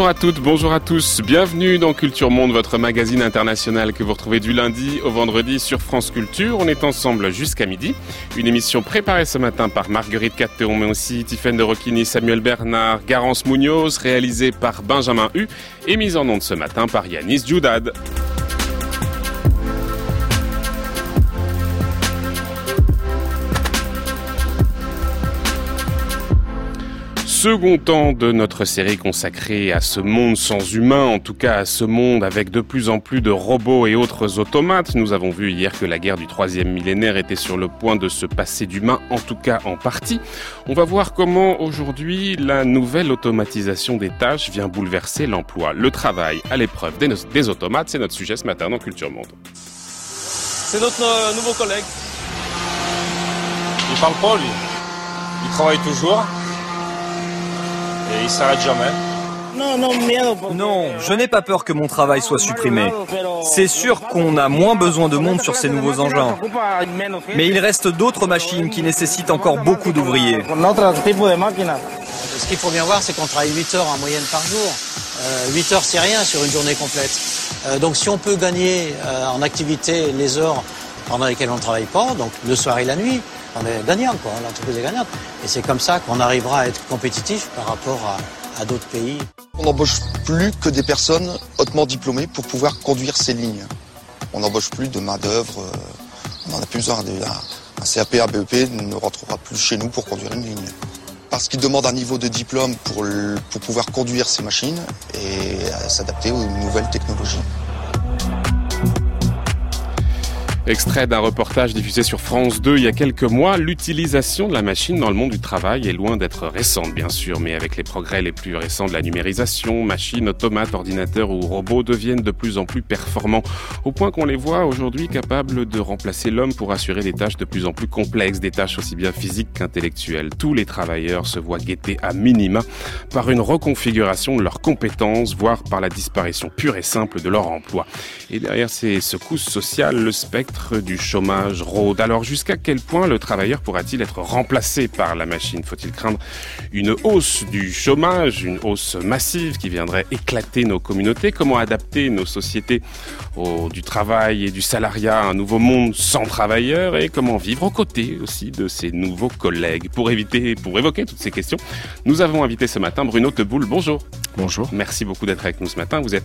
Bonjour à toutes, bonjour à tous. Bienvenue dans Culture Monde, votre magazine international que vous retrouvez du lundi au vendredi sur France Culture. On est ensemble jusqu'à midi. Une émission préparée ce matin par Marguerite Catteon, mais aussi Tiffaine de Roquigny, Samuel Bernard, Garance Munoz, réalisée par Benjamin Hu et mise en onde ce matin par Yanis Djoudad. Second temps de notre série consacrée à ce monde sans humain, en tout cas à ce monde avec de plus en plus de robots et autres automates. Nous avons vu hier que la guerre du troisième millénaire était sur le point de se passer d'humain, en tout cas en partie. On va voir comment aujourd'hui la nouvelle automatisation des tâches vient bouleverser l'emploi, le travail à l'épreuve des, des automates. C'est notre sujet ce matin dans Culture Monde. C'est notre euh, nouveau collègue. Il parle pas lui. Il travaille toujours et il s'arrête jamais. Non, je n'ai pas peur que mon travail soit supprimé. C'est sûr qu'on a moins besoin de monde sur ces nouveaux engins. Mais il reste d'autres machines qui nécessitent encore beaucoup d'ouvriers. Ce qu'il faut bien voir, c'est qu'on travaille 8 heures en moyenne par jour. 8 euh, heures, c'est rien sur une journée complète. Euh, donc si on peut gagner euh, en activité les heures pendant lesquelles on ne travaille pas, donc le soir et la nuit, on est gagnant, quoi. L'entreprise est gagnante. Et c'est comme ça qu'on arrivera à être compétitif par rapport à, d'autres pays. On n'embauche plus que des personnes hautement diplômées pour pouvoir conduire ces lignes. On n'embauche plus de main-d'œuvre. Euh, on n'en a plus besoin. Un CAP, un BEP ne rentrera plus chez nous pour conduire une ligne. Parce qu'il demande un niveau de diplôme pour, pour pouvoir conduire ces machines et s'adapter aux nouvelles technologies. Extrait d'un reportage diffusé sur France 2 il y a quelques mois, l'utilisation de la machine dans le monde du travail est loin d'être récente bien sûr, mais avec les progrès les plus récents de la numérisation, machines, automates, ordinateurs ou robots deviennent de plus en plus performants, au point qu'on les voit aujourd'hui capables de remplacer l'homme pour assurer des tâches de plus en plus complexes, des tâches aussi bien physiques qu'intellectuelles. Tous les travailleurs se voient guettés à minima par une reconfiguration de leurs compétences, voire par la disparition pure et simple de leur emploi. Et derrière ces secousses sociales, le spectre du chômage rôde. Alors jusqu'à quel point le travailleur pourra-t-il être remplacé par la machine? Faut-il craindre une hausse du chômage, une hausse massive qui viendrait éclater nos communautés? Comment adapter nos sociétés au, du travail et du salariat à un nouveau monde sans travailleurs? Et comment vivre aux côtés aussi de ces nouveaux collègues? Pour éviter, pour évoquer toutes ces questions, nous avons invité ce matin Bruno Teboul. Bonjour. Bonjour. Merci beaucoup d'être avec nous ce matin. Vous êtes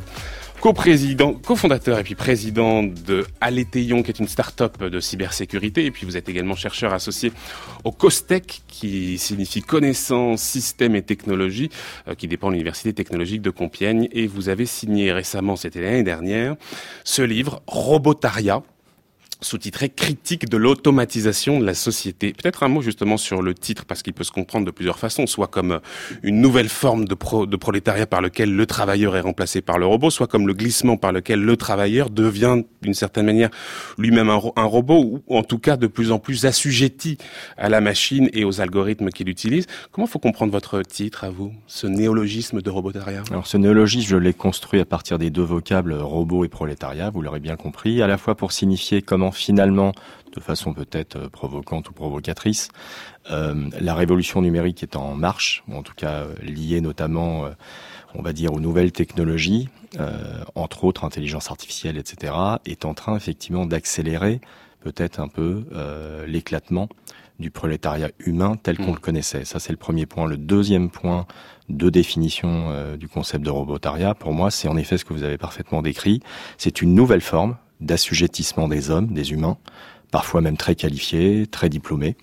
co-président, cofondateur et puis président de Alétéion, qui est une start-up de cybersécurité. Et puis vous êtes également chercheur associé au COSTEC, qui signifie connaissance, système et technologie, euh, qui dépend de l'Université technologique de Compiègne. Et vous avez signé récemment, c'était l'année dernière, ce livre, Robotaria, sous-titré Critique de l'automatisation de la société. Peut-être un mot justement sur le titre, parce qu'il peut se comprendre de plusieurs façons, soit comme euh, une nouvelle forme de, de prolétariat par lequel le travailleur est remplacé par le robot, soit comme le glissement par lequel le travailleur devient d'une certaine manière lui-même un, robot, ou en tout cas de plus en plus assujetti à la machine et aux algorithmes qu'il utilise. Comment faut comprendre votre titre à vous, ce néologisme de robotariat? Alors ce néologisme, je l'ai construit à partir des deux vocables robot et prolétariat, vous l'aurez bien compris, à la fois pour signifier comment finalement, de façon peut-être euh, provocante ou provocatrice, euh, la révolution numérique est en marche, ou en tout cas euh, liée notamment, on va dire, aux nouvelles technologies, entre autres intelligence artificielle, etc., est en train effectivement d'accélérer peut-être un peu l'éclatement du prolétariat humain tel qu'on mmh. le connaissait. Ça, c'est le premier point. Le deuxième point de définition du concept de robotariat, pour moi, c'est en effet ce que vous avez parfaitement décrit. C'est une nouvelle forme d'assujettissement des hommes, des humains, parfois même très qualifiés, très diplômés,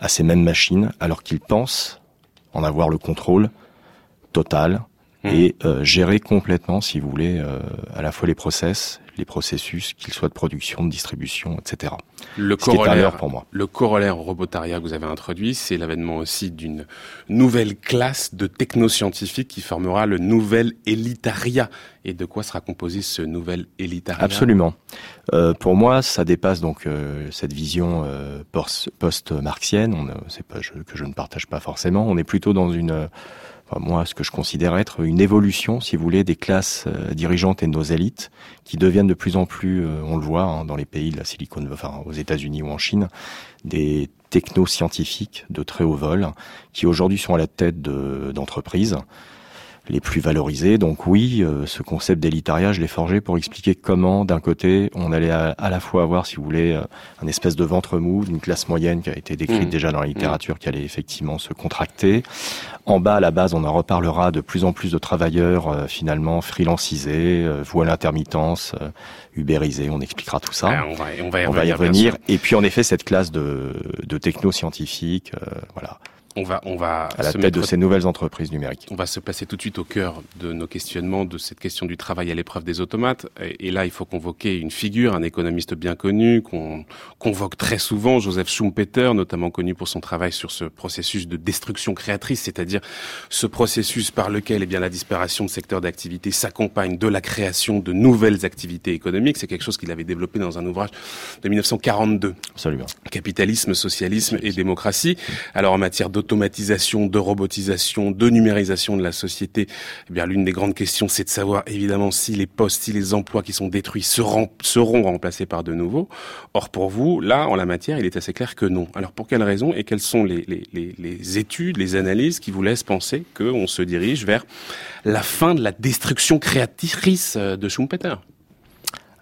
à ces mêmes machines, alors qu'ils pensent en avoir le contrôle total mmh. et euh, gérer complètement, si vous voulez, euh, à la fois les process, les processus, qu'ils soient de production, de distribution, etc. Le corollaire, pour moi. Le corollaire robotariat que vous avez introduit, c'est l'avènement aussi d'une nouvelle classe de technoscientifiques qui formera le nouvel élitariat. Et de quoi sera composé ce nouvel élitariat Absolument. Euh, pour moi, ça dépasse donc euh, cette vision euh, post-marxienne. C'est pas que je ne partage pas forcément. On est plutôt dans une moi, ce que je considère être une évolution, si vous voulez, des classes euh, dirigeantes et de nos élites, qui deviennent de plus en plus, euh, on le voit hein, dans les pays de la Silicon, enfin aux États-Unis ou en Chine, des techno-scientifiques de très haut vol, qui aujourd'hui sont à la tête d'entreprises. Les plus valorisés. Donc oui, ce concept d'élitariat, je l'ai forgé pour expliquer comment, d'un côté, on allait à, la fois avoir, si vous voulez, un espèce de ventre mou d'une classe moyenne qui a été décrite mmh. déjà dans la littérature, qui allait effectivement se contracter. En bas, à la base, on en reparlera de plus en plus de travailleurs finalement freelancisés, euh, voie l'intermittence, ubérisés. On expliquera tout ça. on, va, on, va, y revenir. Et puis en effet, cette classe de, de techno-scientifiques, voilà, on va, on va à la tête de ces nouvelles entreprises numériques. On va se placer tout de suite au cœur de nos questionnements, de cette question du travail à l'épreuve des automates. Et, là, il faut convoquer une figure, un économiste bien connu, qu'on convoque très souvent, Joseph Schumpeter, notamment connu pour son travail sur ce processus de destruction créatrice, c'est-à-dire ce processus par lequel eh bien, la disparition de secteurs d'activité s'accompagne de la création de nouvelles activités économiques. C'est quelque chose qu'il avait développé dans un ouvrage de 1942. Absolument. Capitalisme, socialisme et démocratie. Alors en matière d'automatisation, de robotisation, de numérisation de la société, eh bien l'une des grandes questions, c'est de savoir évidemment si les postes, si les emplois qui sont détruits seront, remplacés par de nouveaux. Or pour vous, là, en la matière, il est assez clair que non. Alors pour quelles raisons et quelles sont les, les, les, les études, les analyses qui vous laissent penser qu'on se dirige vers la fin de la destruction créatrice de Schumpeter?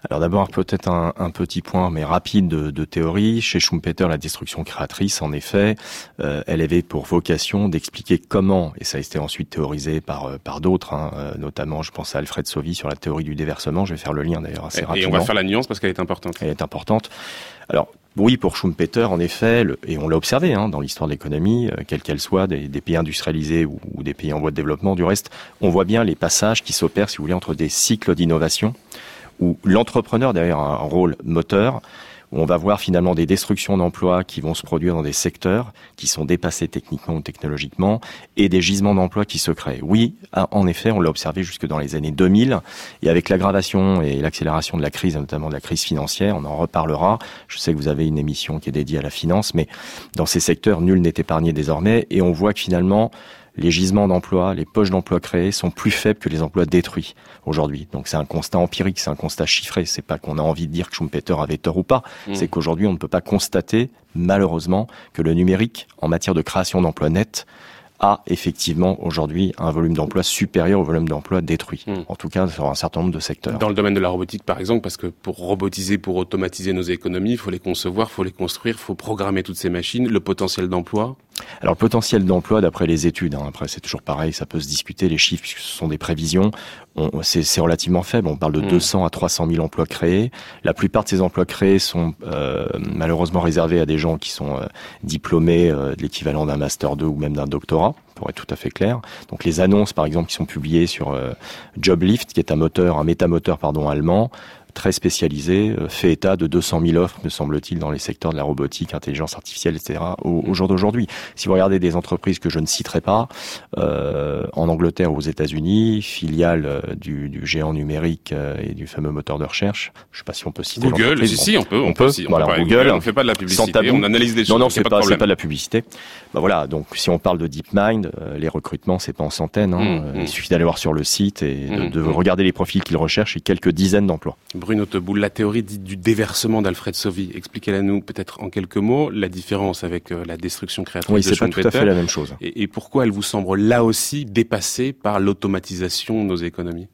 Alors d'abord peut-être un, petit point, mais rapide de, théorie. Chez Schumpeter, la destruction créatrice, en effet, euh, elle avait pour vocation d'expliquer comment, et ça a été ensuite théorisé par euh, par d'autres, hein, euh, notamment je pense à Alfred Sauvy sur la théorie du déversement. Je vais faire le lien d'ailleurs assez rapidement. Et on va faire la nuance parce qu'elle est importante. Elle est importante. Alors oui, pour Schumpeter, en effet, et on l'a observé hein, dans l'histoire de l'économie, quelle qu'elle soit, des, pays industrialisés ou, ou, des pays en voie de développement, du reste, on voit bien les passages qui s'opèrent, si vous voulez, entre des cycles d'innovation où l'entrepreneur derrière un rôle moteur, où on va voir finalement des destructions d'emplois qui vont se produire dans des secteurs qui sont dépassés techniquement ou technologiquement, et des gisements d'emplois qui se créent. Oui, en effet, on l'a observé jusque dans les années 2000, et avec l'aggravation et l'accélération de la crise, notamment de la crise financière, on en reparlera. Je sais que vous avez une émission qui est dédiée à la finance, mais dans ces secteurs, nul n'est épargné désormais, et on voit que finalement, les gisements d'emplois, les poches d'emplois créés sont plus faibles que les emplois détruits aujourd'hui. Donc c'est un constat empirique, c'est un constat chiffré. C'est pas qu'on a envie de dire que Schumpeter avait tort ou pas. Mmh. C'est qu'aujourd'hui on ne peut pas constater, malheureusement, que le numérique, en matière de création d'emplois nets, a effectivement aujourd'hui un volume d'emploi supérieur au volume d'emploi détruit. Hmm. En tout cas, sur un certain nombre de secteurs. Dans le domaine de la robotique, par exemple, parce que pour robotiser, pour automatiser nos économies, il faut les concevoir, il faut les construire, il faut programmer toutes ces machines. Le potentiel d'emploi alors le potentiel d'emploi, d'après les études, hein, après c'est toujours pareil, ça peut se discuter, les chiffres, puisque ce sont des prévisions, c'est relativement faible, on parle de 200 hmm. à 300 000 emplois créés. La plupart de ces emplois créés sont euh, malheureusement réservés à des gens qui sont euh, diplômés euh, de l'équivalent d'un Master 2 ou même d'un doctorat pour être tout à fait clair. Donc les annonces, par exemple, qui sont publiées sur Joblift, qui est un moteur, un métamoteur pardon allemand, très spécialisé, euh, fait état de 200 000 offres, me semble-t-il, dans les secteurs de la robotique, intelligence artificielle, etc. Au, jour d'aujourd'hui. Si vous regardez des entreprises que je ne citerai pas, euh, en Angleterre ou aux États-Unis, filiales euh, du, du, géant numérique euh, et du fameux moteur de recherche, je ne sais pas si on peut citer Google. Si, si, on peut. On, peut. voilà, Google. On ne fait pas de la publicité. On analyse des choses. Non, non, c'est pas, pas, pas de la publicité. Bah voilà. Donc, si on parle de DeepMind, les recrutements, c'est pas en centaines. Hein. Mmh, mmh. Il suffit d'aller voir sur le site et de, mmh, regarder les profils qu'ils recherchent et quelques dizaines d'emplois. Bruno Teboul, la théorie du déversement d'Alfred Sauvy. Expliquez-la nous peut-être en quelques mots, la différence avec euh, la destruction créatrice oui, c'est pas tout à fait la même chose. Et, pourquoi elle vous semble là aussi dépassée par l'automatisation de nos économies?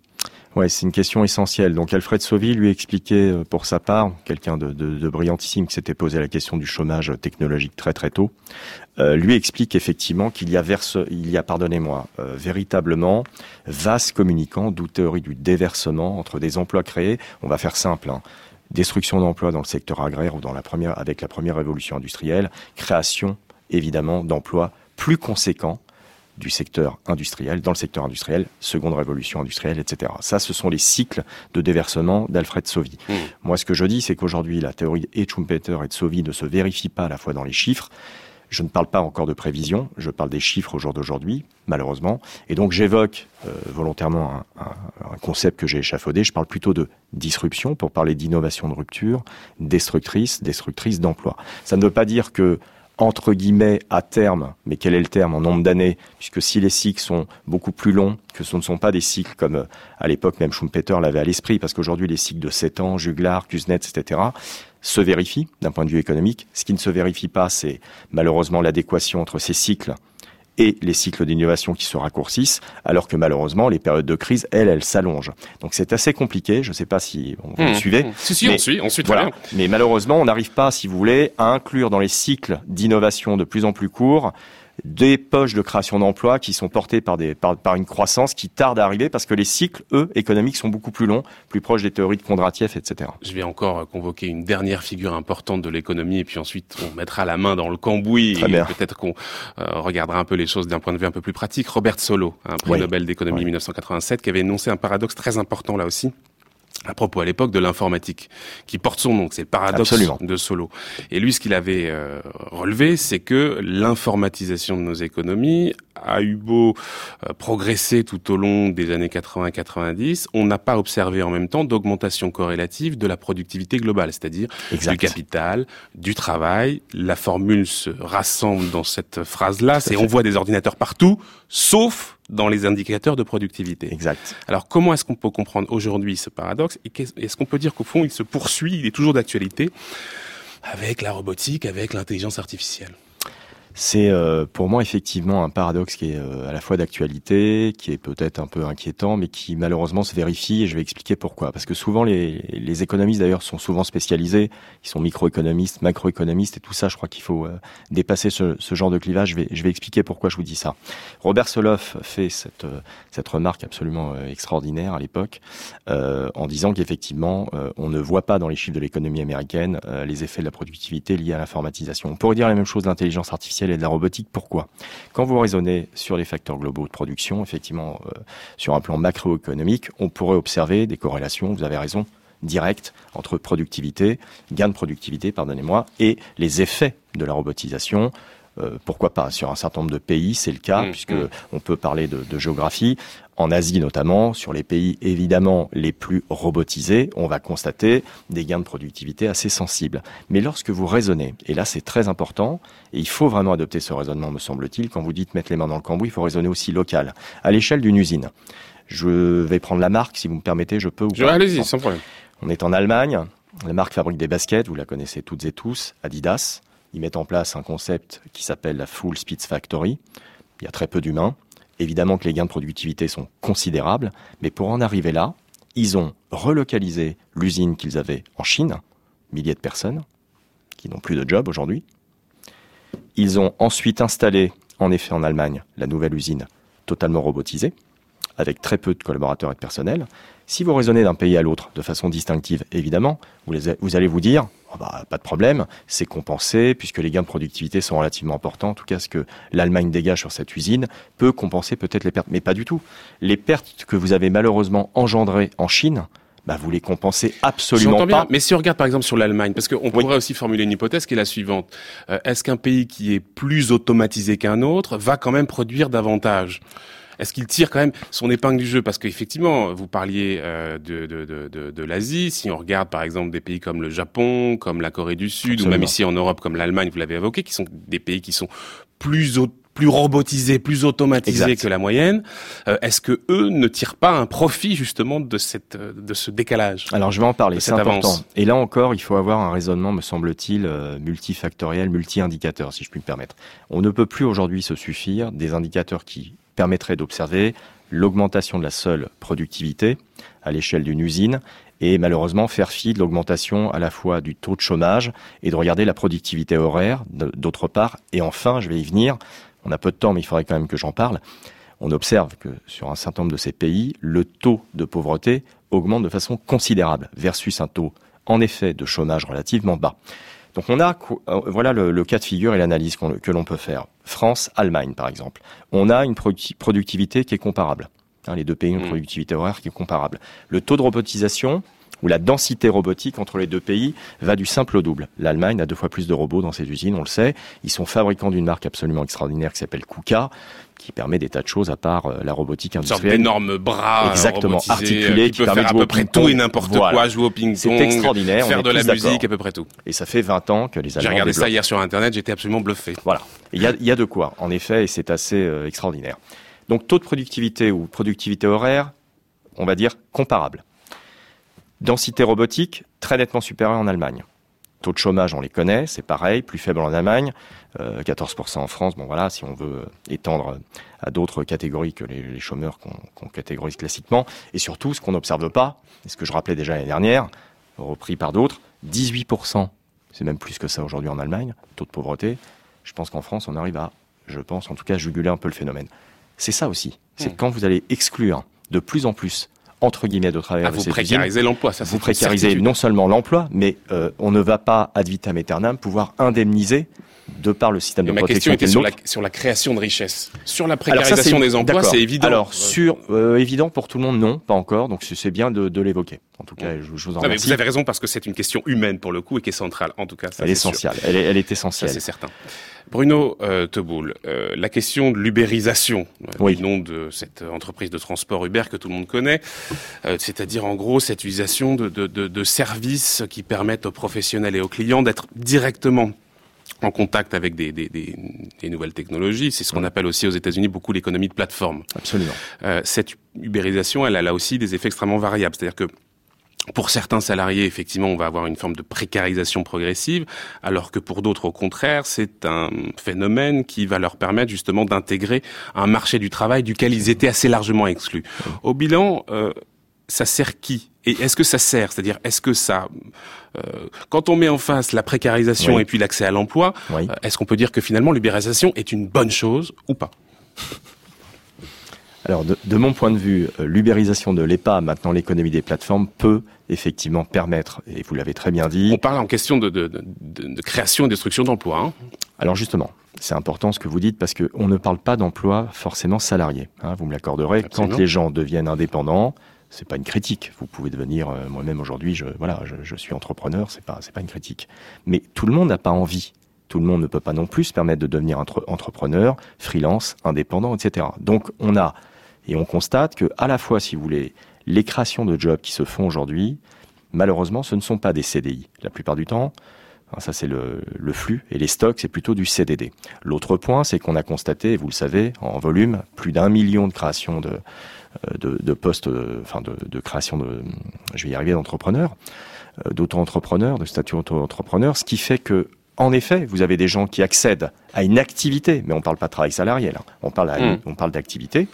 Ouais, c'est une question essentielle. Donc Alfred Sauvy lui expliquait euh, pour sa part, quelqu'un de, brillantissime qui s'était posé la question du chômage technologique très très tôt, euh, lui explique effectivement qu'il y a, il y a pardonnez-moi, euh, véritablement vaste communicant, d'où théorie du déversement entre des emplois créés. On va faire simple. Hein. Destruction d'emplois dans le secteur agraire ou dans la première, avec la première révolution industrielle, création évidemment d'emplois plus conséquents du secteur industriel, dans le secteur industriel, seconde révolution industrielle, etc. Ça, ce sont les cycles de déversement d'Alfred Sauvy. Hmm. Moi, ce que je dis, c'est qu'aujourd'hui, la théorie et Schumpeter et de Sauvy ne se vérifie pas à la fois dans les chiffres. Je ne parle pas encore de prévision, je parle des chiffres au jour d'aujourd'hui, malheureusement. Et donc j'évoque euh, volontairement un, un, concept que j'ai échafaudé, je parle plutôt de disruption pour parler d'innovation de rupture, destructrice, destructrice d'emploi. Ça ne veut pas dire que entre guillemets à terme, mais quel est le terme en nombre d'années Puisque si les cycles sont beaucoup plus longs, que ce ne sont pas des cycles comme euh, à l'époque même Schumpeter l'avait à l'esprit, parce qu'aujourd'hui les cycles de 7 ans, Juglar, Kuznets, etc., se vérifient d'un point de vue économique. Ce qui ne se vérifie pas, c'est malheureusement l'adéquation entre ces cycles et les cycles d'innovation qui se raccourcissent, alors que malheureusement, les périodes de crise, elles, elles s'allongent. Donc c'est assez compliqué. Je ne sais pas si vous me mmh, suivez. Mmh. Si, si, on suit, on suit très bien. Mais malheureusement, on n'arrive pas, si vous voulez, à inclure dans les cycles d'innovation de plus en plus courts des poches de création d'emplois qui sont portées par, des, par, une croissance qui tarde à arriver parce que les cycles, eux, économiques, sont beaucoup plus longs, plus proches des théories de Kondratiev, etc. Je vais encore convoquer une dernière figure importante de l'économie et puis ensuite on mettra la main dans le cambouis et peut-être qu'on euh, regardera un peu les choses d'un point de vue un peu plus pratique. Robert Solo, un prix Nobel d'économie 1987, qui avait énoncé un paradoxe très important là aussi à propos à l'époque de l'informatique, qui porte son nom, c'est le paradoxe de Solo. Et lui, ce qu'il avait euh, relevé, c'est que l'informatisation de nos économies a eu beau euh, progresser tout au long des années 80-90, on n'a pas observé en même temps d'augmentation corrélative de la productivité globale, c'est-à-dire du capital, du travail. La formule se rassemble dans cette phrase-là, c'est on voit des ordinateurs partout, sauf dans les indicateurs de productivité. Exact. Alors comment est-ce qu'on peut comprendre aujourd'hui ce paradoxe et est-ce qu'on peut dire qu'au fond il se poursuit, il est toujours d'actualité avec la robotique, avec l'intelligence artificielle? C'est euh, pour moi effectivement un paradoxe qui est euh, à la fois d'actualité, qui est peut-être un peu inquiétant, mais qui malheureusement se vérifie et je vais expliquer pourquoi. Parce que souvent les, économistes d'ailleurs sont souvent spécialisés, ils sont microéconomistes, macroéconomistes et tout ça. Je crois qu'il faut euh, dépasser ce, genre de clivage. Je vais, je vais expliquer pourquoi je vous dis ça. Robert Soloff fait cette, cette remarque absolument extraordinaire à l'époque en disant qu'effectivement on ne voit pas dans les chiffres de l'économie américaine les effets de la productivité liés à l'informatisation. On pourrait dire la même chose de l'intelligence artificielle et de la robotique. Pourquoi? Quand vous raisonnez sur les facteurs globaux de production, effectivement, euh, sur un plan macroéconomique, on pourrait observer des corrélations, vous avez raison, directes entre productivité, gain de productivité, pardonnez-moi, et les effets de la robotisation, euh, pourquoi pas Sur un certain nombre de pays, c'est le cas, mmh, puisque mmh. on peut parler de, de, géographie. En Asie notamment, sur les pays évidemment les plus robotisés, on va constater des gains de productivité assez sensibles. Mais lorsque vous raisonnez, et là c'est très important, et il faut vraiment adopter ce raisonnement, me semble-t-il, quand vous dites mettre les mains dans le cambouis, il faut raisonner aussi local, à l'échelle d'une usine. Je vais prendre la marque, si vous me permettez, je peux ou pas Allez-y, sans problème. On est en Allemagne, la marque fabrique des baskets, vous la connaissez toutes et tous, Adidas. Ils mettent en place un concept qui s'appelle la Full Speed Factory. Il y a très peu d'humains. Évidemment que les gains de productivité sont considérables, mais pour en arriver là, ils ont relocalisé l'usine qu'ils avaient en Chine, milliers de personnes, qui n'ont plus de job aujourd'hui. Ils ont ensuite installé, en effet en Allemagne, la nouvelle usine totalement robotisée, avec très peu de collaborateurs et de personnel. Si vous raisonnez d'un pays à l'autre de façon distinctive, évidemment, vous, allez vous dire, oh bah, pas de problème, c'est compensé, puisque les gains de productivité sont relativement importants. En tout cas, ce que l'Allemagne dégage sur cette usine peut compenser peut-être les pertes, mais pas du tout. Les pertes que vous avez malheureusement engendrées en Chine, bah, vous les compensez absolument pas. mais si on regarde par exemple sur l'Allemagne, parce qu'on pourrait aussi formuler une hypothèse qui est la suivante. Euh, est-ce qu'un pays qui est plus automatisé qu'un autre va quand même produire davantage? Est-ce qu'il tire quand même son épingle du jeu? Parce qu'effectivement, vous parliez euh, de, de, de, de l'Asie. Si on regarde par exemple des pays comme le Japon, comme la Corée du Sud, ou même ici en Europe comme l'Allemagne, vous l'avez évoqué, qui sont des pays qui sont plus plus robotisés, plus automatisés que la moyenne. Euh, est-ce que eux ne tirent pas un profit justement de cette de ce décalage? Alors je vais en parler, c'est important. Et là encore, il faut avoir un raisonnement, me semble-t-il, euh, multifactoriel, multi-indicateur, si je puis me permettre. On ne peut plus aujourd'hui se suffire des indicateurs qui permettrait d'observer l'augmentation de la seule productivité à l'échelle d'une usine et malheureusement faire fi de l'augmentation à la fois du taux de chômage et de regarder la productivité horaire d'autre part. Et enfin, je vais y venir, on a peu de temps mais il faudrait quand même que j'en parle, on observe que sur un certain nombre de ces pays, le taux de pauvreté augmente de façon considérable versus un taux en effet de chômage relativement bas. Donc on a, euh, voilà le, cas de figure et l'analyse que l'on peut faire. France, Allemagne par exemple. On a une productivité qui est comparable. Hein, les deux pays ont une mmh. productivité horaire qui est comparable. Le taux de robotisation, ou la densité robotique entre les deux pays va du simple au double. L'Allemagne a deux fois plus de robots dans ses usines, on le sait. Ils sont fabricants d'une marque absolument extraordinaire qui s'appelle KUKA, qui permet des tas de choses à part euh, la robotique industrielle. Une sorte d'énormes bras euh, exactement articulés qui, permettent de jouer à peu près tout et n'importe quoi, jouer au ping-pong, c'est extraordinaire, faire de la musique, à peu près tout. Et ça fait 20 ans que les Allemands. J'ai regardé ça hier sur internet, j'étais absolument bluffé. Voilà. Il y a, y a de quoi, en effet, et c'est assez euh, extraordinaire. Donc taux de productivité ou productivité horaire, on va dire comparable. Densité robotique, très nettement supérieure en Allemagne. Taux de chômage, on les connaît, c'est pareil, plus faible en Allemagne, 14% en France. Bon voilà, si on veut étendre à d'autres catégories que les, chômeurs qu'on catégorise classiquement. Et surtout, ce qu'on n'observe pas, et ce que je rappelais déjà l'année dernière, repris par d'autres, 18%, c'est même plus que ça aujourd'hui en Allemagne, taux de pauvreté. Je pense qu'en France, on arrive à, je pense en tout cas, juguler un peu le phénomène. C'est ça aussi. C'est hmm. quand vous allez exclure de plus en plus entre guillemets de travail. Ah, vous précarisez l'emploi, ça. Vous précarisez non seulement l'emploi, mais euh, on ne va pas ad vitam aeternam pouvoir indemniser de par le système de ma protection. Ma question était sur la, création de richesse. Sur la précarisation des emplois, c'est évident. Alors, sur, euh, évident pour tout le monde, non, pas encore. Donc, c'est bien de, l'évoquer. En tout cas, je, vous en remercie. vous avez raison parce que c'est une question humaine pour le coup et qui est centrale. En tout cas, elle est, essentielle. Elle est, elle est essentielle. C'est certain. Bruno euh, Teboul, euh, la question de l'ubérisation, euh, du nom de cette entreprise de transport Uber que tout le monde connaît, euh, c'est-à-dire en gros cette utilisation de, de, de, de services qui permettent aux professionnels et aux clients d'être directement en contact avec des, des, des, des nouvelles technologies. C'est ce qu'on appelle aussi aux États-Unis beaucoup l'économie de plateforme. Absolument. Euh, cette ubérisation, elle, a là aussi des effets extrêmement variables. C'est-à-dire que pour certains salariés, effectivement, on va avoir une forme de précarisation progressive, alors que pour d'autres, au contraire, c'est un phénomène qui va leur permettre justement d'intégrer un marché du travail duquel ils étaient assez largement exclus. Au bilan, euh, ça sert qui? Et est-ce que ça sert? C'est-à-dire, est-ce que ça, euh, quand on met en face la précarisation et puis l'accès à l'emploi, euh, est-ce qu'on peut dire que finalement l'ubérisation est une bonne chose ou pas? Alors, de, mon point de vue, euh, l'ubérisation de l'EPA, maintenant l'économie des plateformes, peut effectivement permettre, et vous l'avez très bien dit... On parle en question de, de, de création et destruction d'emplois. Hein Alors justement, c'est important ce que vous dites parce qu'on ne parle pas d'emploi forcément salarié. Hein, vous me l'accorderez. Quand les gens deviennent indépendants, c'est pas une critique. Vous pouvez devenir euh, moi-même aujourd'hui, je voilà, je, suis entrepreneur, c'est pas c'est pas une critique. Mais tout le monde n'a pas envie. Tout le monde ne peut pas non plus se permettre de devenir entrepreneur, freelance, indépendant, etc. Donc on a et on constate que à la fois, si vous voulez, les créations de jobs qui se font aujourd'hui, malheureusement, ce ne sont pas des CDI. La plupart du temps, ça, c'est le, flux. Et les stocks, c'est plutôt du CDD. L'autre point, c'est qu'on a constaté, vous le savez, en volume, plus d'un million de créations de, euh, postes, euh, enfin de, de, création de, je vais y arriver, d'entrepreneurs, euh, d'auto-entrepreneurs, de statut auto-entrepreneur, ce qui fait que en effet, vous avez des gens qui accèdent à une activité, mais on ne parle pas de travail salarié, là. On parle, mmh. on parle d'activité.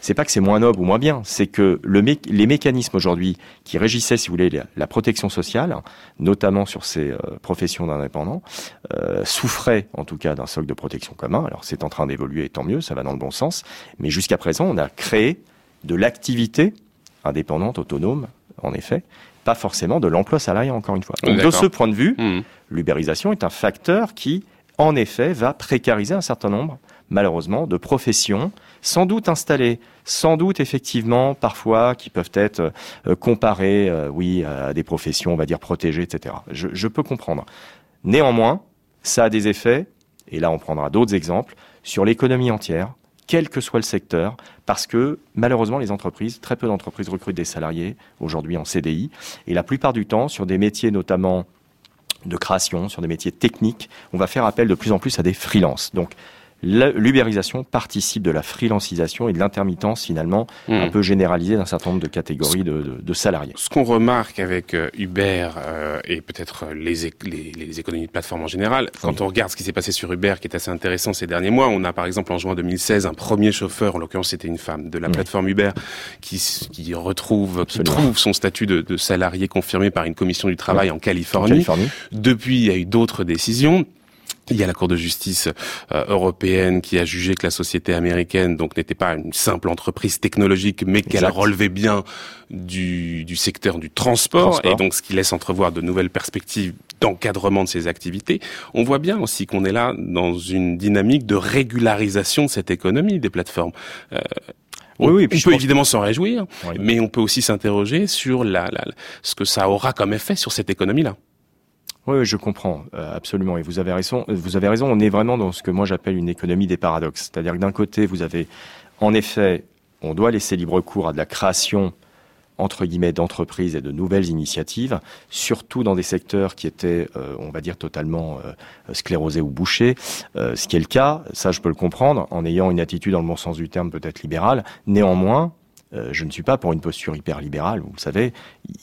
C'est pas que c'est moins noble ou moins bien, c'est que le les mécanismes aujourd'hui qui régissaient, si vous voulez, la, protection sociale, notamment sur ces professions d'indépendants, euh, souffraient en tout cas d'un socle de protection commun. Alors c'est en train d'évoluer, tant mieux, ça va dans le bon sens. Mais jusqu'à présent, on a créé de l'activité indépendante, autonome, en effet, pas forcément de l'emploi salarié, encore une fois. Donc, de ce point de vue, mmh. l'ubérisation est un facteur qui, en effet, va précariser un certain nombre, malheureusement, de professions, sans doute installées, sans doute effectivement, parfois, qui peuvent être euh, comparées, euh, oui, à des professions, on va dire, protégées, etc. Je, je peux comprendre. Néanmoins, ça a des effets, et là on prendra d'autres exemples, sur l'économie entière, quel que soit le secteur, parce que malheureusement les entreprises, très peu d'entreprises recrutent des salariés aujourd'hui en CDI, et la plupart du temps sur des métiers notamment de création, sur des métiers techniques, on va faire appel de plus en plus à des freelances. Donc l'ubérisation participe de la freelancisation et de l'intermittence finalement hmm. un peu généralisée d'un certain nombre de catégories de, de, salariés. Ce qu'on remarque avec euh, Uber euh, et peut-être les, les, les, économies de plateforme en général, quand on regarde ce qui s'est passé sur Uber, qui est assez intéressant ces derniers mois, on a par exemple en juin 2016 un premier chauffeur, en l'occurrence c'était une femme, de la plateforme Uber, qui, qui retrouve, qui trouve son statut de, de, salarié confirmé par une commission du travail en Californie. en Californie. Depuis, il y a eu d'autres décisions. Il y a la Cour de justice euh, européenne qui a jugé que la société américaine donc n'était pas une simple entreprise technologique, mais qu'elle relevait bien du, du secteur du transport, et donc ce qui laisse entrevoir de nouvelles perspectives d'encadrement de ces activités. On voit bien aussi qu'on est là dans une dynamique de régularisation de cette économie des plateformes. Euh, on, oui, oui, on peut évidemment s'en réjouir, mais on peut aussi s'interroger sur la, la, ce que ça aura comme effet sur cette économie-là. Oui, je comprends euh, absolument. Et vous avez raison. Vous avez raison. On est vraiment dans ce que moi j'appelle une économie des paradoxes. C'est-à-dire que d'un côté, vous avez, en effet, on doit laisser libre cours à de la création entre guillemets d'entreprises et de nouvelles initiatives, surtout dans des secteurs qui étaient, euh, on va dire, totalement euh, sclérosés ou bouchés, ce qui est le cas, ça je peux le comprendre, en ayant une attitude dans le bon sens du terme peut-être libérale. Néanmoins, je ne suis pas pour une posture hyper libérale, vous savez,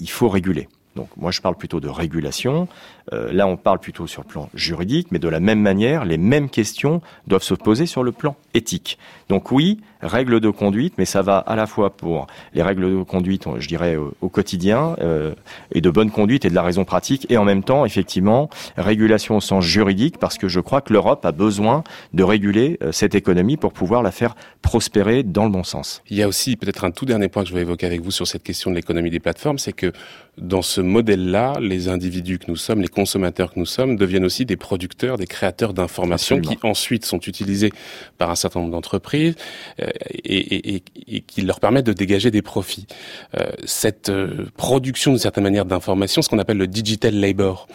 il faut réguler. Donc moi je parle plutôt de régulation. Euh, là, on parle plutôt sur le plan juridique, mais de la même manière, les mêmes questions doivent se poser sur le plan éthique. Donc oui, règles de conduite, mais ça va à la fois pour les règles de conduite, je dirais, au, quotidien, euh, et de bonne conduite et de la raison pratique, et en même temps, effectivement, régulation au sens juridique, parce que je crois que l'Europe a besoin de réguler euh, cette économie pour pouvoir la faire prospérer dans le bon sens. Il y a aussi peut-être un tout dernier point que je vais évoquer avec vous sur cette question de l'économie des plateformes, c'est que dans ce modèle-là, les individus que nous sommes, les consommateurs que nous sommes, deviennent aussi des producteurs, des créateurs d'informations qui ensuite sont utilisées par un certain nombre d'entreprises euh, et, et, et, qui leur permettent de dégager des profits. Euh, cette euh, production, d'une certaine manière, d'informations, ce qu'on appelle le digital labor,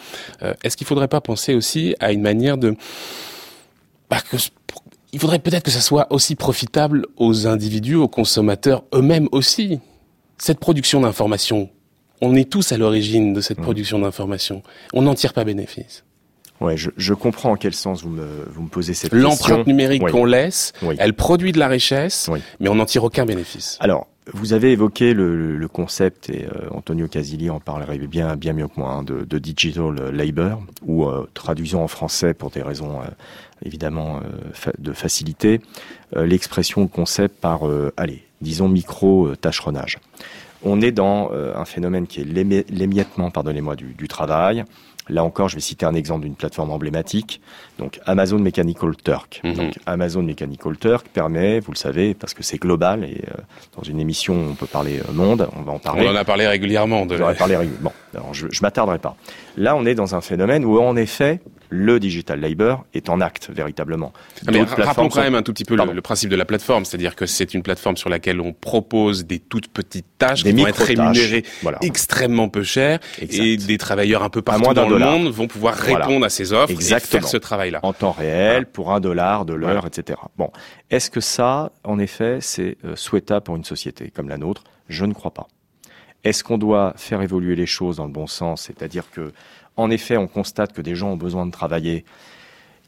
est-ce qu'il ne faudrait pas penser aussi à une manière de... Bah, que, il faudrait peut-être que ça soit aussi profitable aux individus, aux consommateurs eux-mêmes aussi. Cette production d'informations, on est tous à l'origine de cette mmh. production d'informations. On n'en tire pas bénéfice. Ouais, je, je, comprends en quel sens vous me, vous me posez cette question. L'empreinte numérique qu'on laisse, elle produit de la richesse, mais on n'en tire aucun bénéfice. Alors, vous avez évoqué le, le concept, et euh, Antonio Casilli en parlerait bien, bien mieux que moi, hein, de, de, digital labor, ou euh, traduisons en français pour des raisons euh, évidemment de facilité, l'expression, le concept par, allez, disons micro-tâcheronnage. On est dans un phénomène qui est l'émiettement, pardonnez-moi, du, du travail, Là encore, je vais citer un exemple d'une plateforme emblématique. Donc Amazon Mechanical Turk. Mhm. Donc Amazon Mechanical Turk permet, vous le savez, parce que c'est global et euh, dans une émission on peut parler euh, monde, on va en parler. On en a parlé régulièrement. De... J'aurais parlé régulièrement. Bon, alors je, je m'attarderai pas. Là, on est dans un phénomène où en effet, le digital labor est en acte véritablement. Ah, mais rappelons quand même un tout petit peu le, principe de la plateforme, c'est-à-dire que c'est une plateforme sur laquelle on propose des toutes petites tâches des qui vont être rémunérées extrêmement peu cher et des travailleurs un peu partout dans le monde vont pouvoir répondre à ces offres Exactement. et faire ce travail-là. En temps réel, pour un dollar de l'heure, etc. Bon, est-ce que ça, en effet, c'est euh, souhaitable pour une société comme la nôtre? Je ne crois pas. Est-ce qu'on doit faire évoluer les choses dans le bon sens, c'est-à-dire que en effet, on constate que des gens ont besoin de travailler,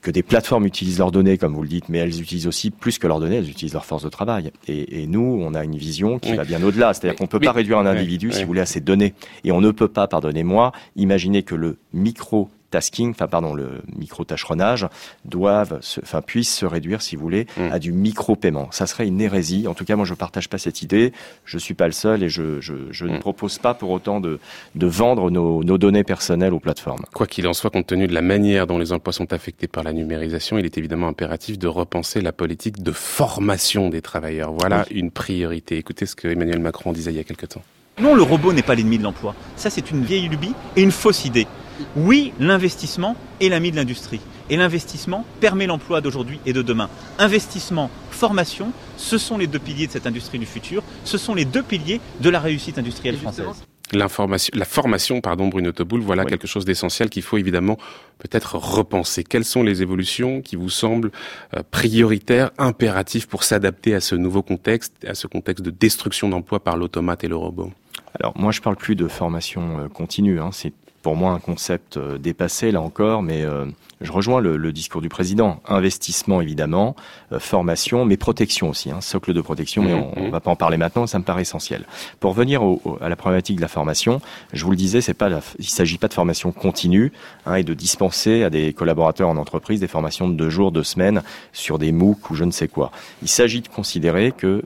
que des plateformes utilisent leurs données, comme vous le dites, mais elles utilisent aussi plus que leurs données, elles utilisent leur force de travail. Et, nous, on a une vision qui va bien au-delà. C'est-à-dire qu'on ne peut pas réduire un individu, si vous voulez, à ses données. Et on ne peut pas, pardonnez-moi, imaginer que le micro tasking, enfin pardon, le micro-tâcheronnage, doivent, enfin puissent se réduire, si vous voulez, mm. à du micro-paiement. Ça serait une hérésie. En tout cas, moi, je partage pas cette idée. Je suis pas le seul et je, je, je ne mm. propose pas pour autant de, de vendre nos, nos données personnelles aux plateformes. Quoi qu'il en soit, compte tenu de la manière dont les emplois sont affectés par la numérisation, il est évidemment impératif de repenser la politique de formation des travailleurs. Voilà une priorité. Écoutez ce que Emmanuel Macron disait il y a quelque temps. Non, le robot n'est pas l'ennemi de l'emploi. Ça, c'est une vieille lubie et une fausse idée. Oui, l'investissement est l'ami de l'industrie. Et l'investissement permet l'emploi d'aujourd'hui et de demain. Investissement, formation, ce sont les deux piliers de cette industrie du futur. Ce sont les deux piliers de la réussite industrielle française. L'information, la formation, pardon, Bruno Toboul, voilà quelque chose d'essentiel qu'il faut évidemment peut-être repenser. Quelles sont les évolutions qui vous semblent euh, prioritaires, impératives pour s'adapter à ce nouveau contexte, à ce contexte de destruction d'emplois par l'automate et le robot? Alors moi je parle plus de formation euh, continue, hein. c'est pour moi un concept euh, dépassé là encore, mais euh, je rejoins le, discours du président. Investissement évidemment, euh, formation, mais protection aussi, hein, socle de protection, mais on, ne va pas en parler maintenant, ça me paraît essentiel. Pour revenir à la problématique de la formation, je vous le disais, c'est pas il s'agit pas de formation continue hein, et de dispenser à des collaborateurs en entreprise des formations de deux jours, deux semaines sur des MOOC ou je ne sais quoi. Il s'agit de considérer que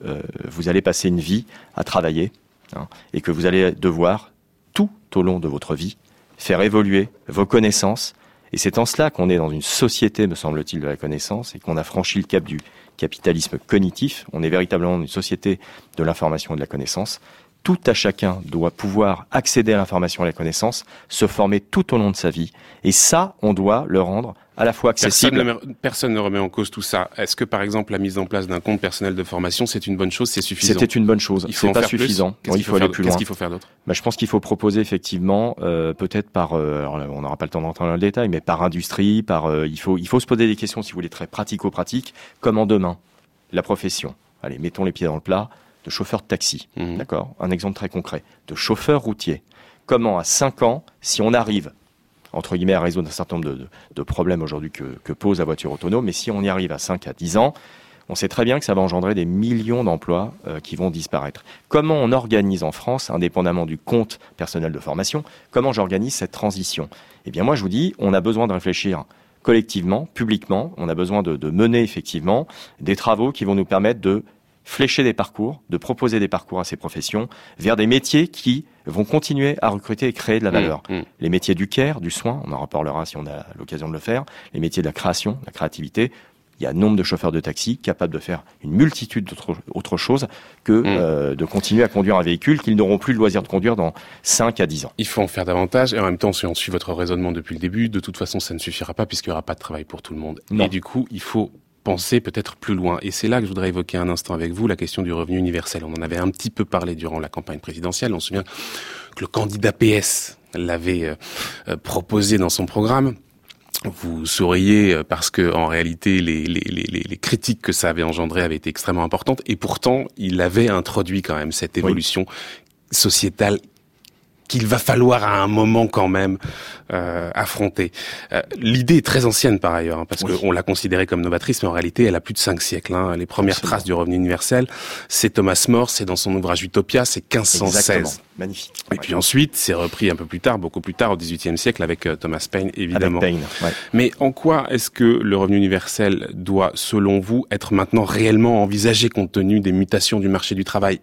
vous allez passer une vie à travailler hein, et que vous allez devoir tout au long de votre vie faire évoluer vos connaissances. Et c'est en cela qu'on est dans une société, me semble-t-il, de la connaissance et qu'on a franchi le cap du capitalisme cognitif. On est véritablement une société de l'information et de la connaissance. Tout à chacun doit pouvoir accéder à l'information et à la connaissance, se former tout au long de sa vie. Et ça, on doit le rendre à la fois accessible. Personne, ne remet en cause tout ça. Est-ce que, par exemple, la mise en place d'un compte personnel de formation, c'est une bonne chose, c'est suffisant C'était une bonne chose. Il faut pas suffisant. il faut, aller plus loin. Qu'est-ce qu'il faut faire d'autre? Bah, Je pense qu'il faut proposer effectivement, euh, peut-être par, euh, on n'aura pas le temps d'entrer dans le détail, mais par industrie, par, euh, il faut, il faut se poser des questions, si vous voulez, très pratico-pratiques. Comment demain, la profession, allez, mettons les pieds dans le plat, de chauffeur de taxi, mhm. d'accord? Un exemple très concret, de chauffeur routier. Comment à 5 ans, si on arrive entre guillemets, à résoudre un certain nombre de, problèmes aujourd'hui que, pose la voiture autonome. Mais si on y arrive à 5 à 10 ans, on sait très bien que ça va engendrer des millions d'emplois euh, qui vont disparaître. Comment on organise en France, indépendamment du compte personnel de formation, comment j'organise cette transition? Eh bien moi je vous dis, on a besoin de réfléchir collectivement, publiquement, on a besoin de, de mener effectivement des travaux qui vont nous permettre de flécher des parcours, de proposer des parcours à ces professions vers des métiers qui vont continuer à recruter et créer de la mmh, valeur. Mmh. Les métiers du care, du soin, on en reparlera si on a l'occasion de le faire, les métiers de la création, de la créativité, il y a nombre de chauffeurs de taxi capables de faire une multitude d'autres choses que mmh. euh, de continuer à conduire un véhicule qu'ils n'auront plus le loisir de conduire dans 5 à 10 ans. Il faut en faire davantage et en même temps, si on suit votre raisonnement depuis le début, de toute façon, ça ne suffira pas puisqu'il n'y aura pas de travail pour tout le monde. Et du coup, il faut penser peut-être plus loin. Et c'est là que je voudrais évoquer un instant avec vous la question du revenu universel. On en avait un petit peu parlé durant la campagne présidentielle. On se souvient que le candidat PS l'avait euh, euh, proposé dans son programme. Vous souriez euh, parce que en réalité les, les, les, les, critiques que ça avait engendré avaient été extrêmement importantes et pourtant il avait introduit quand même cette évolution sociétale qu'il va falloir à un moment quand même euh, affronter. Euh, L'idée est très ancienne par ailleurs, hein, parce qu'on l'a considérée comme novatrice, mais en réalité elle a plus de cinq siècles. Hein. Les premières traces du revenu universel, c'est Thomas More, c'est dans son ouvrage Utopia, c'est 1516. Exactement. Magnifique. Et puis ensuite, c'est repris un peu plus tard, beaucoup plus tard, au XVIIIe siècle, avec euh, Thomas Paine, évidemment. Avec Paine, ouais. Mais en quoi est-ce que le revenu universel doit, selon vous, être maintenant réellement envisagé compte tenu des mutations du marché du travail?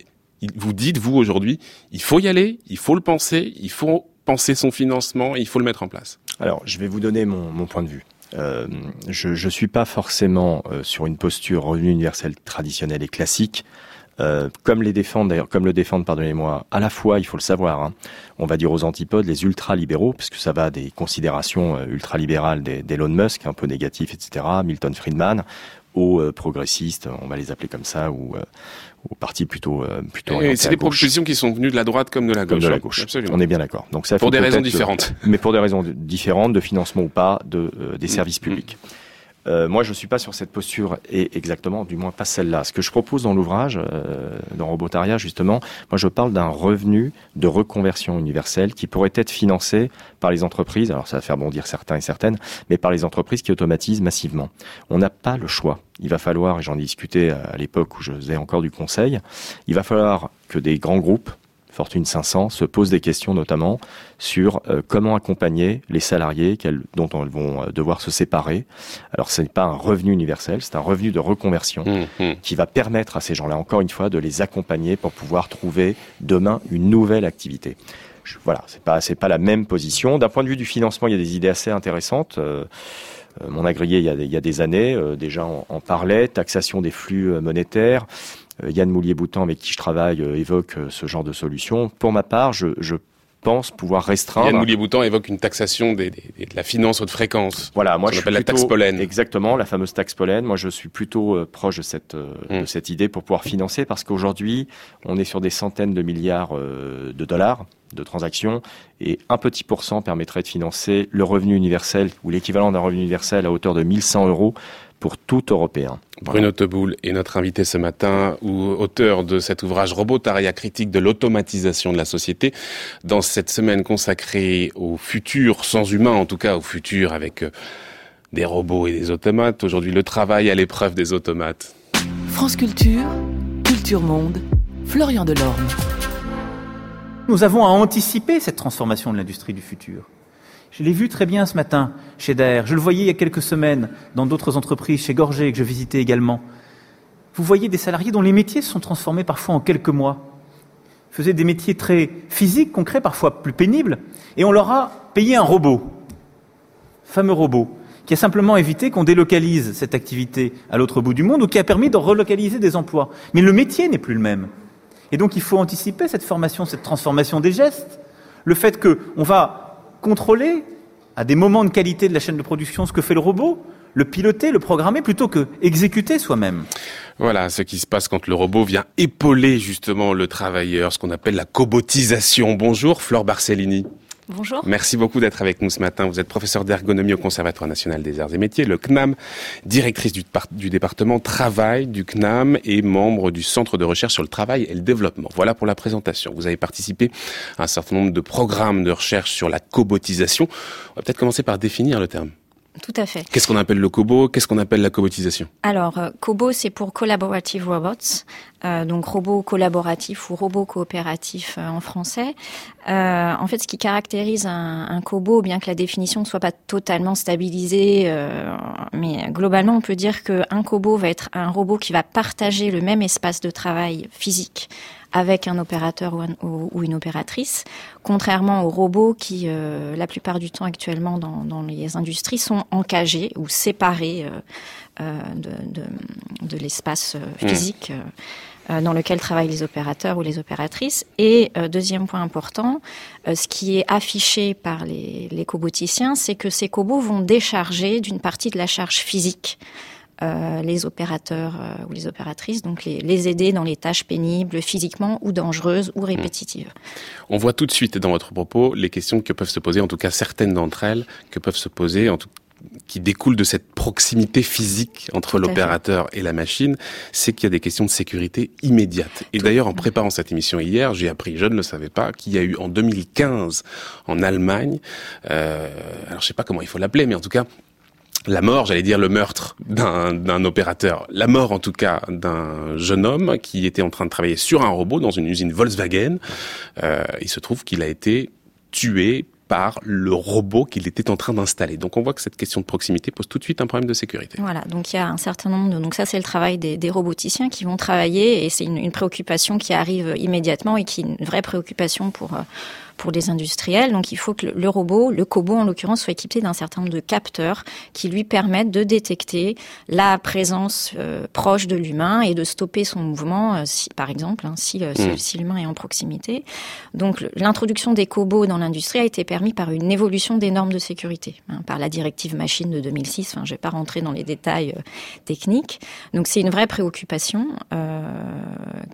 Vous dites, vous, aujourd'hui, il faut y aller, il faut le penser, il faut penser son financement, il faut le mettre en place Alors, je vais vous donner mon, mon point de vue. Euh, je ne suis pas forcément euh, sur une posture revenu universel traditionnelle et classique. Euh, comme les défendent d'ailleurs, comme le défendent, pardonnez-moi, à la fois, il faut le savoir, hein, on va dire aux antipodes, les ultra-libéraux, puisque ça va des considérations euh, ultra-libérales d'Elon Musk, un peu négatif, etc., Milton Friedman, aux euh, progressistes, on va les appeler comme ça, ou euh, aux partis plutôt euh, plutôt. c'est des propositions qui sont venues de la droite comme de la gauche. Comme de la gauche. Absolument. On est bien d'accord. Donc ça pour des raisons différentes. mais pour des raisons différentes, de financement ou pas, de des mm. services publics. Mm. Euh, moi, je ne suis pas sur cette posture, et exactement, du moins pas celle-là. Ce que je propose dans l'ouvrage, euh, dans Robotaria, justement, moi, je parle d'un revenu de reconversion universelle qui pourrait être financé par les entreprises, alors ça va faire bondir certains et certaines, mais par les entreprises qui automatisent massivement. On n'a pas le choix. Il va falloir, et j'en ai discuté à l'époque où je faisais encore du conseil, il va falloir que des grands groupes, Fortune 500 se pose des questions notamment sur euh, comment accompagner les salariés dont elles vont euh, devoir se séparer. Alors ce n'est pas un revenu universel, c'est un revenu de reconversion mmh, mmh. qui va permettre à ces gens-là, encore une fois, de les accompagner pour pouvoir trouver demain une nouvelle activité. voilà, c'est pas c'est pas la même position. D'un point de vue du financement, il y a des idées assez intéressantes. Euh, mon agréé, il y a, il y a des années, déjà en, en, parlait, taxation des flux monétaires, Yann Moulier-Boutan, avec qui je travaille, euh, évoque euh, ce genre de solution. Pour ma part, je, je pense pouvoir restreindre. Yann Moulier-Boutan évoque une taxation des, des, de la finance haute fréquence. Voilà, moi je appelle la taxe pollen. Exactement, la fameuse taxe pollen. Moi, je suis plutôt proche de cette de hmm. cette idée pour pouvoir financer parce qu'aujourd'hui, on est sur des centaines de milliards de dollars de transactions et un petit pourcent permettrait de financer le revenu universel ou l'équivalent d'un revenu universel à hauteur de 1100 euros pour tout Européen. Bruno Teboul est notre invité ce matin, ou auteur de cet ouvrage Robotaria critique de l'automatisation de la société, dans cette semaine consacrée au futur sans humain, en tout cas au futur avec euh, des robots et des automates. Aujourd'hui, le travail à l'épreuve des automates. France Culture, Culture Monde, Florian Delorme. Nous avons à anticiper cette transformation de l'industrie du futur. Je l'ai vu très bien ce matin chez Daer. Je le voyais il y a quelques semaines dans d'autres entreprises, chez Gorgé, que je visitais également. Vous voyez des salariés dont les métiers se sont transformés parfois en quelques mois. Ils faisaient des métiers très physiques, concrets, parfois plus pénibles, et on leur a payé un robot, fameux robot, qui a simplement évité qu'on délocalise cette activité à l'autre bout du monde ou qui a permis de relocaliser des emplois. Mais le métier n'est plus le même. Et donc il faut anticiper cette formation, cette transformation des gestes, le fait qu'on va contrôler à des moments de qualité de la chaîne de production ce que fait le robot, le piloter, le programmer, plutôt que exécuter soi-même. Voilà ce qui se passe quand le robot vient épauler justement le travailleur, ce qu'on appelle la cobotisation. Bonjour Flore Barcellini. Bonjour. Merci beaucoup d'être avec nous ce matin. Vous êtes professeur d'ergonomie au Conservatoire national des arts et métiers, le CNAM, directrice du, du, département travail du CNAM et membre du Centre de recherche sur le travail et le développement. Voilà pour la présentation. Vous avez participé à un certain nombre de programmes de recherche sur la cobotisation. On va peut-être commencer par définir le terme. Tout à fait. Qu'est-ce qu'on appelle le COBO Qu'est-ce qu'on appelle la cobotisation? Alors, euh, COBO, c'est pour Collaborative Robots, euh, donc robot collaboratif ou robot coopératif euh, en français. Euh, en fait, ce qui caractérise un, un, COBO, bien que la définition ne soit pas totalement stabilisée, mais globalement, on peut dire qu'un COBO va être un robot qui va partager le même espace de travail physique avec un opérateur ou, un, ou, une opératrice, contrairement aux robots qui, euh, la plupart du temps actuellement dans, dans, les industries, sont encagés ou séparés euh, euh de, de, de l'espace euh, mmh. physique. Mmh. dans lequel travaillent les opérateurs ou les opératrices. Et deuxième point important, ce qui est affiché par les, les coboticiens, c'est que ces cobots vont décharger d'une partie de la charge physique euh, les opérateurs euh, ou les opératrices, donc les, les, aider dans les tâches pénibles, physiquement ou dangereuses ou répétitives. On voit tout de suite dans votre propos les questions que peuvent se poser, en tout cas certaines d'entre elles, que peuvent se poser, en tout qui découle de cette proximité physique entre l'opérateur et la machine, c'est qu'il y a des questions de sécurité immédiate. Et d'ailleurs, en préparant cette émission hier, j'ai appris, je ne le savais pas, qu'il y a eu en 2015 en Allemagne, euh, alors je sais pas comment il faut l'appeler, mais en tout cas la mort, j'allais dire le meurtre d'un opérateur, la mort en tout cas d'un jeune homme qui était en train de travailler sur un robot dans une usine Volkswagen. Euh, il se trouve qu'il a été tué par le robot qu'il était en train d'installer. Donc on voit que cette question de proximité pose tout de suite un problème de sécurité. Voilà, donc il y a un certain nombre de... Donc ça c'est le travail des, des, roboticiens qui vont travailler et c'est une, une, préoccupation qui arrive immédiatement et qui est une vraie préoccupation pour... Euh, pour les industriels. Donc il faut que le robot, le cobot en l'occurrence, soit équipé d'un certain nombre de capteurs qui lui permettent de détecter la présence euh, proche de l'humain et de stopper son mouvement, euh, si, par exemple, hein, si, euh, si l'humain est en proximité. Donc l'introduction des cobots dans l'industrie a été permise par une évolution des normes de sécurité, hein, par la directive machine de 2006. Enfin, je ne vais pas rentrer dans les détails euh, techniques. Donc c'est une vraie préoccupation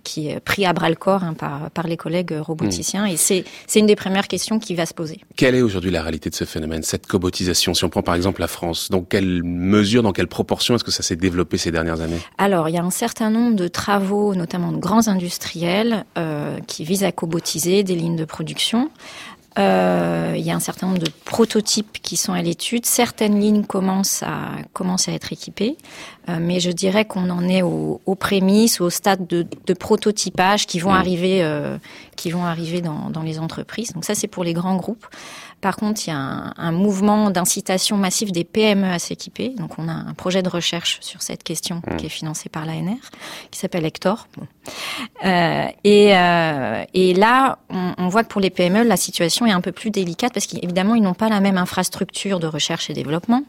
qui est prise à bras le corps hein, par, par les collègues roboticiens mmh. et c'est une des première question qui va se poser. Quelle est aujourd'hui la réalité de ce phénomène, cette cobotisation? Si on prend par exemple la France, dans quelle mesure, dans quelle proportion est-ce que ça s'est développé ces dernières années? Alors, il y a un certain nombre de travaux, notamment de grands industriels, euh, qui visent à cobotiser des lignes de production. Euh, il y a un certain nombre de prototypes qui sont à l'étude. Certaines lignes commencent à commencent à être équipées, euh, mais je dirais qu'on en est aux, aux prémices, au stade de, de prototypage qui vont mmh. arriver, euh, qui vont arriver dans, dans les entreprises. Donc ça, c'est pour les grands groupes. Par contre, il y a un, un mouvement d'incitation massive des PME à s'équiper. Donc, on a un projet de recherche sur cette question mmh. qui est financé par l'ANR, qui s'appelle Hector. Bon. Euh, et, euh, et, là, on, on, voit que pour les PME, la situation est un peu plus délicate parce qu'évidemment, ils n'ont pas la même infrastructure de recherche et développement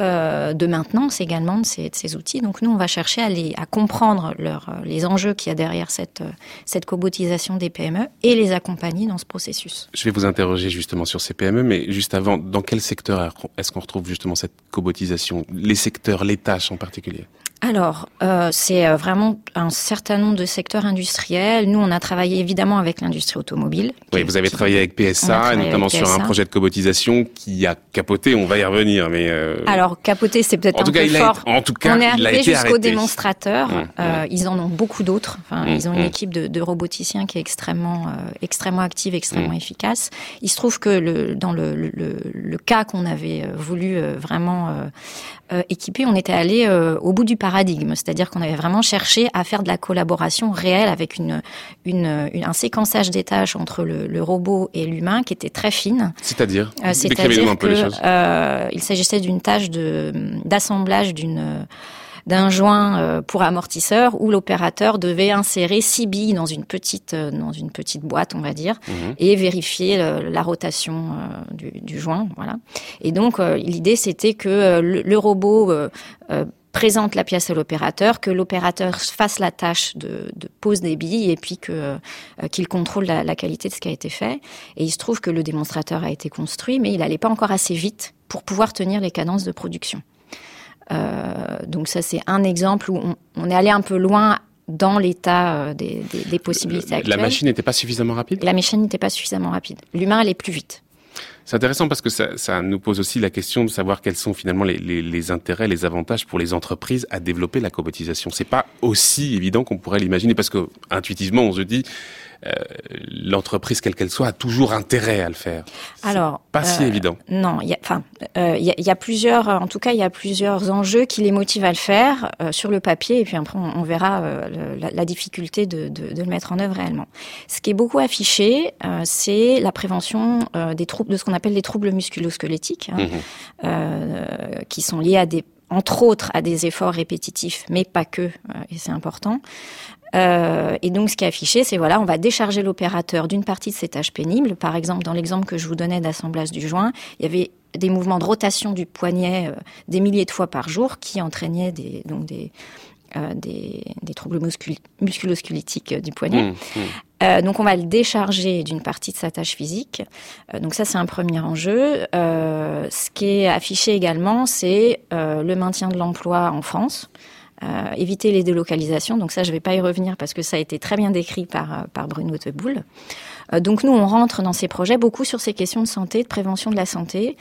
euh, de maintenance également de ces, outils. Donc nous, on va chercher à, comprendre euh, les enjeux qu'il y a derrière cette, euh, cette cobotisation des PME et les accompagner dans ce processus. Je vais vous interroger justement sur ces PME, mais juste avant, dans quel secteur est-ce qu'on retrouve justement cette cobotisation? Les secteurs, les tâches en particulier? Alors, euh, c'est euh, vraiment un certain nombre de secteurs industriels. Nous, on a travaillé évidemment avec l'industrie automobile. Oui, vous avez travaillé avec PSA, notamment avec PSA. sur un projet de cobotisation qui a capoté. On va y revenir, mais euh... alors capoté, c'est peut-être un tout peu cas, fort. A, en tout cas, on est arrivé jusqu'au démonstrateur. Mmh, euh, mmh. Ils en ont beaucoup d'autres. Enfin, mmh, ils ont une équipe de, de, roboticiens qui est extrêmement, euh, extrêmement active, extrêmement efficace. Il se trouve que le, dans le, le, le cas qu'on avait euh, voulu vraiment équiper, on était allé au bout du paradigme, c'est-à-dire qu'on avait vraiment cherché à faire de la collaboration réelle avec une, une, une un séquençage des tâches entre le, le robot et l'humain qui était très fine. C'est-à-dire euh, C'est-à-dire qu'il euh, s'agissait d'une tâche de d'assemblage d'une d'un joint euh, pour amortisseur où l'opérateur devait insérer six billes dans une petite dans une petite boîte on va dire mmh. et vérifier la rotation du, du, joint voilà et donc l'idée c'était que le, le robot présente la pièce à l'opérateur, que l'opérateur fasse la tâche de, de, pose des billes et puis que euh, qu'il contrôle la, la, qualité de ce qui a été fait. Et il se trouve que le démonstrateur a été construit, mais il n'allait pas encore assez vite pour pouvoir tenir les cadences de production. Euh, donc ça, c'est un exemple où on, on est allé un peu loin dans l'état euh, des, des, des, possibilités actuelles. La machine n'était pas suffisamment rapide? La machine n'était pas suffisamment rapide. L'humain allait plus vite. C'est intéressant parce que ça, nous pose aussi la question de savoir quels sont finalement les, intérêts, les avantages pour les entreprises à développer la cobotisation. C'est pas aussi évident qu'on pourrait l'imaginer parce que intuitivement on se dit euh, l'entreprise, quelle qu'elle soit, a toujours intérêt à le faire. Alors, pas si euh, évident. Non, il y a, enfin, euh, il y, a, plusieurs, en tout cas, il y a plusieurs enjeux qui les motivent à le faire sur le papier, et puis après, on, verra la, difficulté de, de, de, le mettre en œuvre réellement. Ce qui est beaucoup affiché, c'est la prévention des troubles, de ce qu'on appelle les troubles musculo-squelettiques, hein, mmh. qui sont liés à des entre autres à des efforts répétitifs, mais pas que, et c'est important. Euh, et donc, ce qui est affiché, c'est voilà, on va décharger l'opérateur d'une partie de ses tâches pénibles. Par exemple, dans l'exemple que je vous donnais d'assemblage du joint, il y avait des mouvements de rotation du poignet euh, des milliers de fois par jour qui entraînaient des, donc des, euh, des, des, troubles muscul musculo-squelettiques du poignet. Mmh, mmh. Donc on va le décharger d'une partie de sa tâche physique. Donc ça c'est un premier enjeu. ce qui est affiché également, c'est le maintien de l'emploi en France. Euh, éviter les délocalisations. Donc ça, je ne vais pas y revenir parce que ça a été très bien décrit par, euh, par Bruno Teboul. Euh, donc nous, on rentre dans ces projets beaucoup sur ces questions de santé, de prévention de la santé,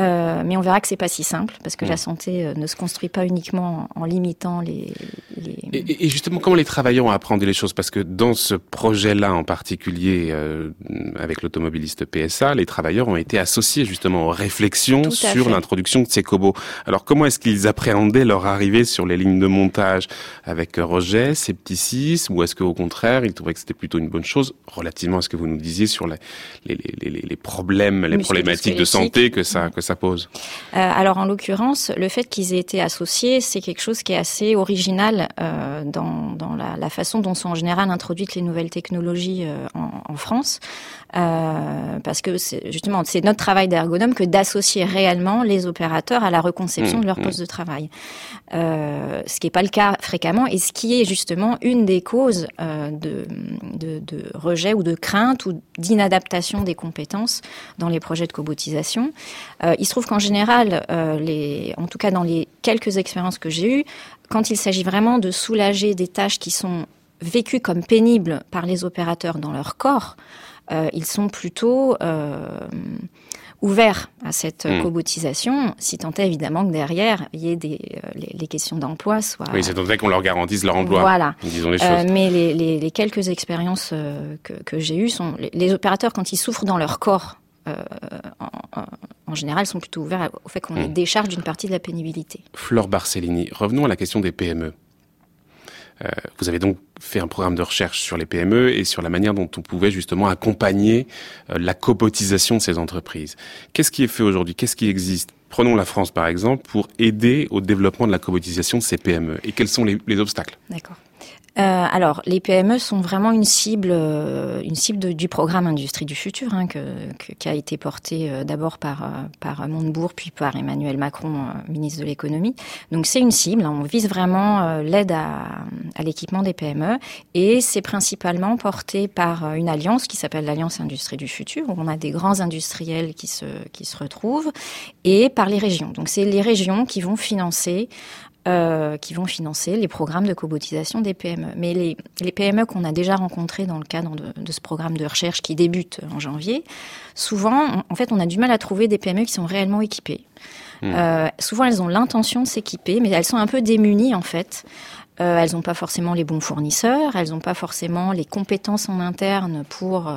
euh, mais on verra que c'est pas si simple parce que la santé euh, ne se construit pas uniquement en, limitant les. les... Et, et, justement, comment les travailleurs ont appréhendé les choses? Parce que dans ce projet-là en particulier, euh, avec l'automobiliste PSA, les travailleurs ont été associés justement aux réflexions sur l'introduction de ces cobots. Alors, comment est-ce qu'ils appréhendaient leur arrivée sur les lignes de montage avec rejet, scepticisme, ou est-ce qu'au contraire, ils trouvaient que c'était plutôt une bonne chose? Relativement à ce que vous nous disiez sur les, les, les, les problèmes, les problématiques de santé que ça que ça euh, Alors en l'occurrence, le fait qu'ils aient été associés, c'est quelque chose qui est assez original euh, dans, la, façon dont sont en général introduites les nouvelles technologies euh, en, France. Euh, parce que c'est justement c'est notre travail d'ergonome que d'associer réellement les opérateurs à la reconception mmh, de leur mmh. poste de travail, euh, ce qui n'est pas le cas fréquemment et ce qui est justement une des causes euh, de, de, de, rejet ou de crainte ou d'inadaptation des compétences dans les projets de cobotisation. Euh, il se trouve qu'en général, euh, les, en tout cas dans les quelques expériences que j'ai eues, quand il s'agit vraiment de soulager des tâches qui sont vécues comme pénibles par les opérateurs dans leur corps, ils sont plutôt euh, ouverts à cette mmh. cobotisation, si tant est évidemment que derrière, il y ait des, euh, les, les, questions d'emploi soient... Oui, c'est tant est qu'on leur garantisse leur emploi. Voilà. Disons les choses. Euh, mais les, les, les, quelques expériences euh, que, que j'ai eues sont... Les, opérateurs, quand ils souffrent dans leur corps, euh, en, en, général, sont plutôt ouverts au fait qu'on mmh. les décharge d'une partie de la pénibilité. Flore Barcellini, revenons à la question des PME. Euh, vous avez donc fait un programme de recherche sur les PME et sur la manière dont on pouvait justement accompagner euh, la cobotisation de ces entreprises. Qu'est-ce qui est fait aujourd'hui? Qu'est-ce qui existe? Prenons la France par exemple pour aider au développement de la cobotisation de ces PME. Et quels sont les, les obstacles? D'accord. Euh, alors, les PME sont vraiment une cible, euh, une cible du programme Industrie du futur, hein, que, que, qui a été porté euh, d'abord par euh, par Montebourg, puis par Emmanuel Macron, ministre de l'économie. Donc, c'est une cible. Hein, on vise vraiment l'aide à, à l'équipement des PME, et c'est principalement porté par une alliance qui s'appelle l'Alliance Industrie du futur, où on a des grands industriels qui se qui se retrouvent, et par les régions. Donc, c'est les régions qui vont financer euh, qui vont financer les programmes de cobotisation des PME. Mais les, les PME qu'on a déjà rencontrés dans le cadre de, de, ce programme de recherche qui débute en janvier, souvent, en fait, on a du mal à trouver des PME qui sont réellement équipées. Mmh. Euh, souvent, elles ont l'intention de s'équiper, mais elles sont un peu démunies, en fait. Euh, elles n'ont pas forcément les bons fournisseurs, elles n'ont pas forcément les compétences en interne pour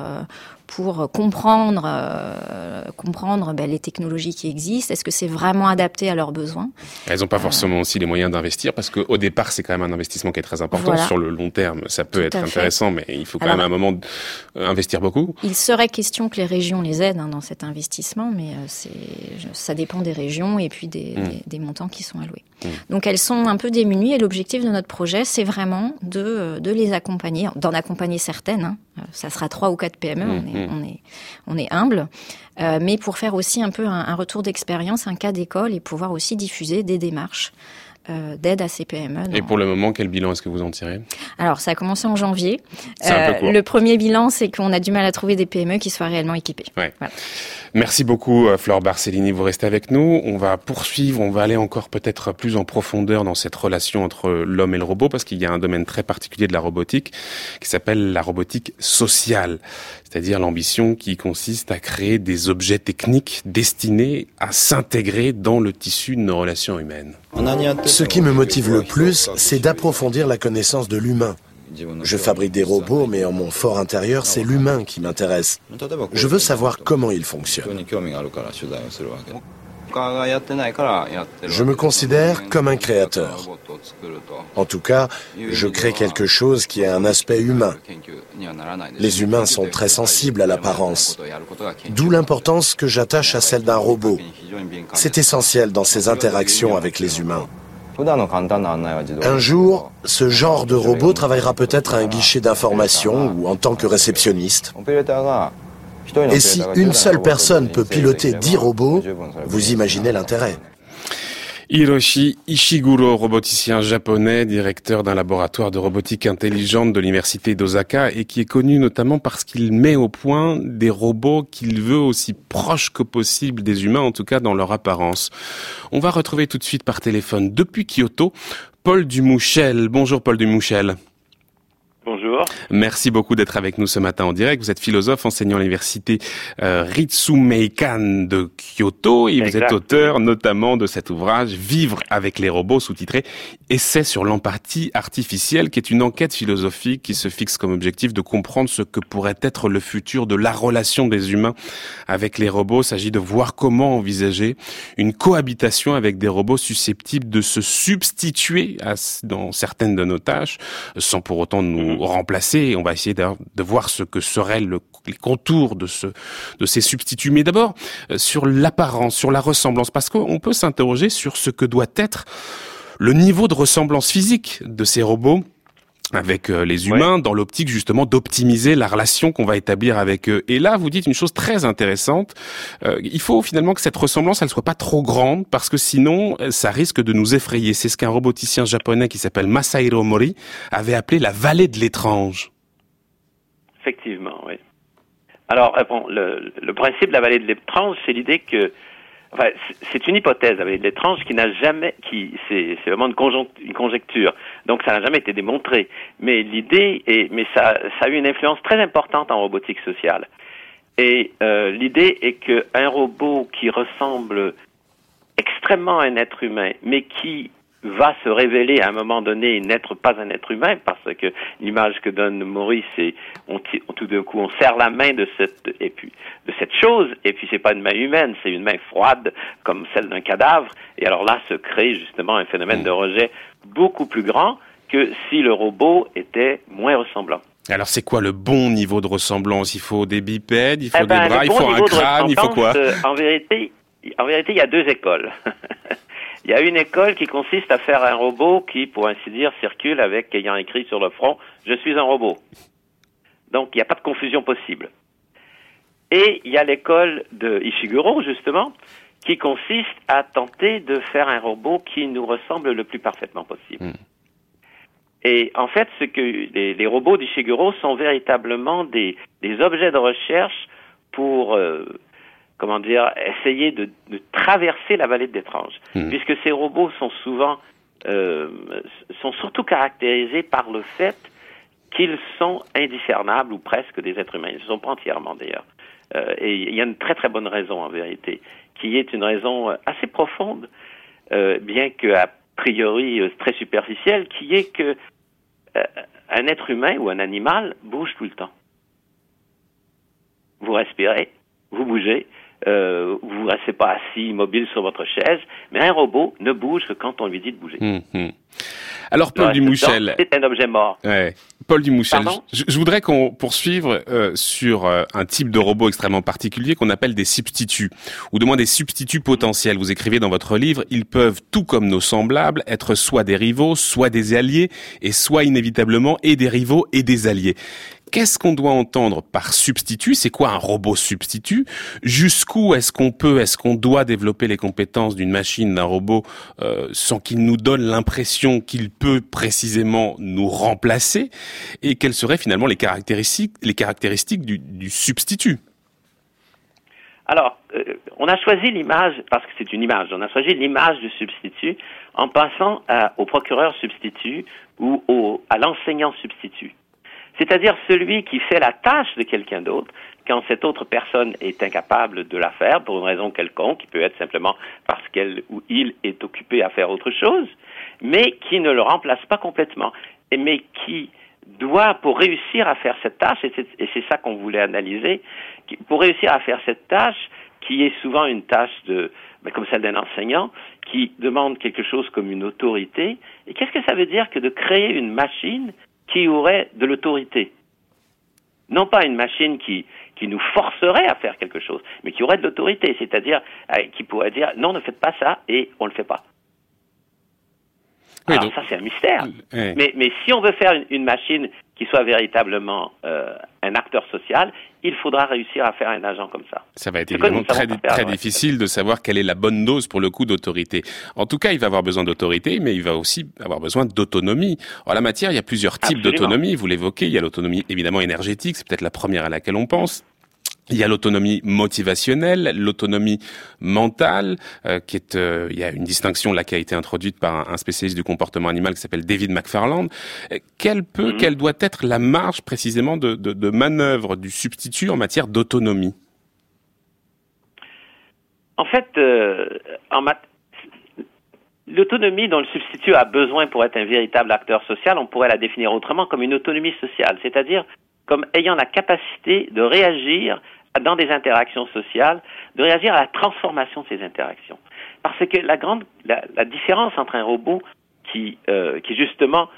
pour comprendre, euh, comprendre ben, les technologies qui existent Est-ce que c'est vraiment adapté à leurs besoins? Elles n'ont pas forcément aussi les moyens d'investir parce qu'au départ, c'est quand même un investissement qui est très important. Voilà. Sur le long terme, ça peut Tout être intéressant, mais il faut quand Alors, même à un moment euh, investir beaucoup. Il serait question que les régions les aident hein, dans cet investissement, mais euh, c'est, ça dépend des régions et puis des, mmh. des, des montants qui sont alloués. Mmh. Donc elles sont un peu démunies et l'objectif de notre projet, c'est vraiment de, de les accompagner, d'en accompagner certaines. Hein. Ça sera trois ou quatre PME, mmh. on est on est, on est humble, euh, mais pour faire aussi un peu un, un retour d'expérience, un cas d'école et pouvoir aussi diffuser des démarches euh, d'aide à ces PME. Et pour le moment, quel bilan est-ce que vous en tirez? Alors, ça a commencé en janvier. Euh, le premier bilan, c'est qu'on a du mal à trouver des PME qui soient réellement équipées. Merci beaucoup, Flore Barcellini. Vous restez avec nous. On va poursuivre, on va aller encore peut-être plus en profondeur dans cette relation entre l'homme et le robot, parce qu'il y a un domaine très particulier de la robotique qui s'appelle la robotique sociale, c'est-à-dire l'ambition qui consiste à créer des objets techniques destinés à s'intégrer dans le tissu de nos relations humaines. Ce qui me motive le plus, c'est d'approfondir la connaissance de l'humain. Je fabrique des robots, mais en mon fort intérieur, c'est l'humain qui m'intéresse. Je veux savoir comment il fonctionne. Je me considère comme un créateur. En tout cas, je crée quelque chose qui a un aspect humain. Les humains sont très sensibles à l'apparence, d'où l'importance que j'attache à celle d'un robot. C'est essentiel dans ses interactions avec les humains. Un jour, ce genre de robot travaillera peut-être à un guichet d'information ou en tant que réceptionniste. Et si une seule personne peut piloter dix robots, vous imaginez l'intérêt. Hiroshi Ishiguro, roboticien japonais, directeur d'un laboratoire de robotique intelligente de l'université d'Osaka et qui est connu notamment parce qu'il met au point des robots qu'il veut aussi proches que possible des humains, en tout cas dans leur apparence. On va retrouver tout de suite par téléphone depuis Kyoto Paul Dumouchel. Bonjour Paul Dumouchel. Bonjour. Merci beaucoup d'être avec nous ce matin en direct. Vous êtes philosophe, enseignant à l'université euh, Ritsumeikan de Kyoto et vous êtes auteur notamment de cet ouvrage Vivre avec les robots sous-titré Essai sur l'empathie artificielle qui est une enquête philosophique qui se fixe comme objectif de comprendre ce que pourrait être le futur de la relation des humains avec les robots. Il s'agit de voir comment envisager une cohabitation avec des robots susceptibles de se substituer à, dans certaines de nos tâches sans pour autant nous remplacer. on va essayer de voir ce que seraient les contours de, ce, de ces substituts. Mais d'abord, euh, sur l'apparence, sur la ressemblance, parce qu'on peut s'interroger sur ce que doit être le niveau de ressemblance physique de ces robots avec euh, les humains dans l'optique justement d'optimiser la relation qu'on va établir avec eux. Et là, vous dites une chose très intéressante. Euh, il faut finalement que cette ressemblance, elle soit pas trop grande parce que sinon, euh, ça risque de nous effrayer. C'est ce qu'un roboticien japonais qui s'appelle Masahiro Mori avait appelé la vallée de l'étrange. Effectivement, oui. Alors, bon, le, le principe de la vallée de l'étrange, c'est l'idée que c'est une hypothèse avec l'étrange qui n'a jamais, qui c'est vraiment une, une, conjecture. Donc ça n'a jamais été démontré. Mais l'idée est, mais ça, ça a eu une influence très importante en robotique sociale. Et euh, l'idée est qu'un robot qui ressemble extrêmement à un être humain, mais qui va se révéler à un moment donné n'être pas un être humain parce que l'image que donne Maurice c'est on, tout d'un coup on serre la main de cette et puis de cette chose et puis c'est pas une main humaine c'est une main froide comme celle d'un cadavre et alors là se crée justement un phénomène de rejet beaucoup plus grand que si le robot était moins ressemblant. Alors c'est quoi le bon niveau de ressemblance? Il faut des bipèdes, il faut eh des ben, bras, il faut un crâne, il faut quoi? euh, En vérité, en vérité, il y a deux écoles. Il y a une école qui consiste à faire un robot qui, pour ainsi dire, circule avec ayant écrit sur le front Je suis un robot. Donc il n'y a pas de confusion possible. Et il y a l'école de Ishiguro, justement, qui consiste à tenter de faire un robot qui nous ressemble le plus parfaitement possible. Hmm. Et en fait, ce que les, robots d'Ishiguro sont véritablement des, objets de recherche pour euh, comment dire, essayer de, traverser la vallée de l'étrange, hmm. puisque ces robots sont souvent, euh, sont surtout caractérisés par le fait qu'ils sont indiscernables ou presque des êtres humains. Ils ne sont pas entièrement d'ailleurs. Euh, et il y a une très très bonne raison en vérité, qui est une raison euh, assez profonde, euh, bien que a priori très superficielle, qui est que un être humain ou un animal bouge tout le temps. Vous respirez, vous bougez, euh, vous ne restez pas assis, immobile sur votre chaise, mais un robot ne bouge que quand on lui dit de bouger. Hum, hum. Alors Paul Dumouchel, c'est un objet mort. Ouais. Paul Dumouchel, je, je, voudrais qu'on poursuive euh, sur euh, un type de robot extrêmement particulier qu'on appelle des substituts, ou de moins des substituts potentiels. Vous écrivez dans votre livre, ils peuvent, tout comme nos semblables, être soit des rivaux, soit des alliés, et soit inévitablement et des rivaux et des alliés. Qu'est-ce qu'on doit entendre par substitut? C'est quoi un robot substitut? Jusqu'où est-ce qu'on peut, est-ce qu'on doit développer les compétences d'une machine, d'un robot, euh, sans qu'il nous donne l'impression qu'il peut précisément nous remplacer? Et quelles seraient finalement les caractéristiques, les caractéristiques du, substitut? Alors, euh, on a choisi l'image, parce que c'est une image, on a choisi l'image du substitut en passant au procureur substitut ou à l'enseignant substitut. C'est-à-dire celui qui fait la tâche de quelqu'un d'autre quand cette autre personne est incapable de la faire pour une raison quelconque, qui peut être simplement parce qu'elle ou il est occupé à faire autre chose, mais qui ne le remplace pas complètement, mais qui doit, pour réussir à faire cette tâche, et c'est ça qu'on voulait analyser, pour réussir à faire cette tâche, qui est souvent une tâche de, ben, comme celle d'un enseignant, qui demande quelque chose comme une autorité. Et qu'est-ce que ça veut dire que de créer une machine qui aurait de l'autorité Non pas une machine qui, qui nous forcerait à faire quelque chose, mais qui aurait de l'autorité, c'est-à-dire euh, qui pourrait dire non, ne faites pas ça et on ne le fait pas. Alors ça c'est un mystère. Mais, mais si on veut faire une, machine qui soit véritablement euh, un acteur social, il faudra réussir à faire un agent comme ça. Ça va être évidemment très, très difficile de savoir quelle est la bonne dose pour le coup d'autorité. En tout cas, il va avoir besoin d'autorité, mais il va aussi avoir besoin d'autonomie. En la matière, il y a plusieurs types d'autonomie. Vous l'évoquez, il y a l'autonomie évidemment énergétique, c'est peut-être la première à laquelle on pense. Il y a l'autonomie motivationnelle, l'autonomie mentale, euh, qui est, euh, il y a une distinction là qui a été introduite par un, spécialiste du comportement animal qui s'appelle David McFarland. Euh, quelle peut, mhm. quelle doit être la marge précisément de, de, de manœuvre du substitut en matière d'autonomie? En fait, en L'autonomie dont le substitut a besoin pour être un véritable acteur social, on pourrait la définir autrement comme une autonomie sociale, c'est-à-dire comme ayant la capacité de réagir dans des interactions sociales, de réagir à la transformation de ces interactions. Parce que la grande, la, différence entre un robot qui, euh, qui justement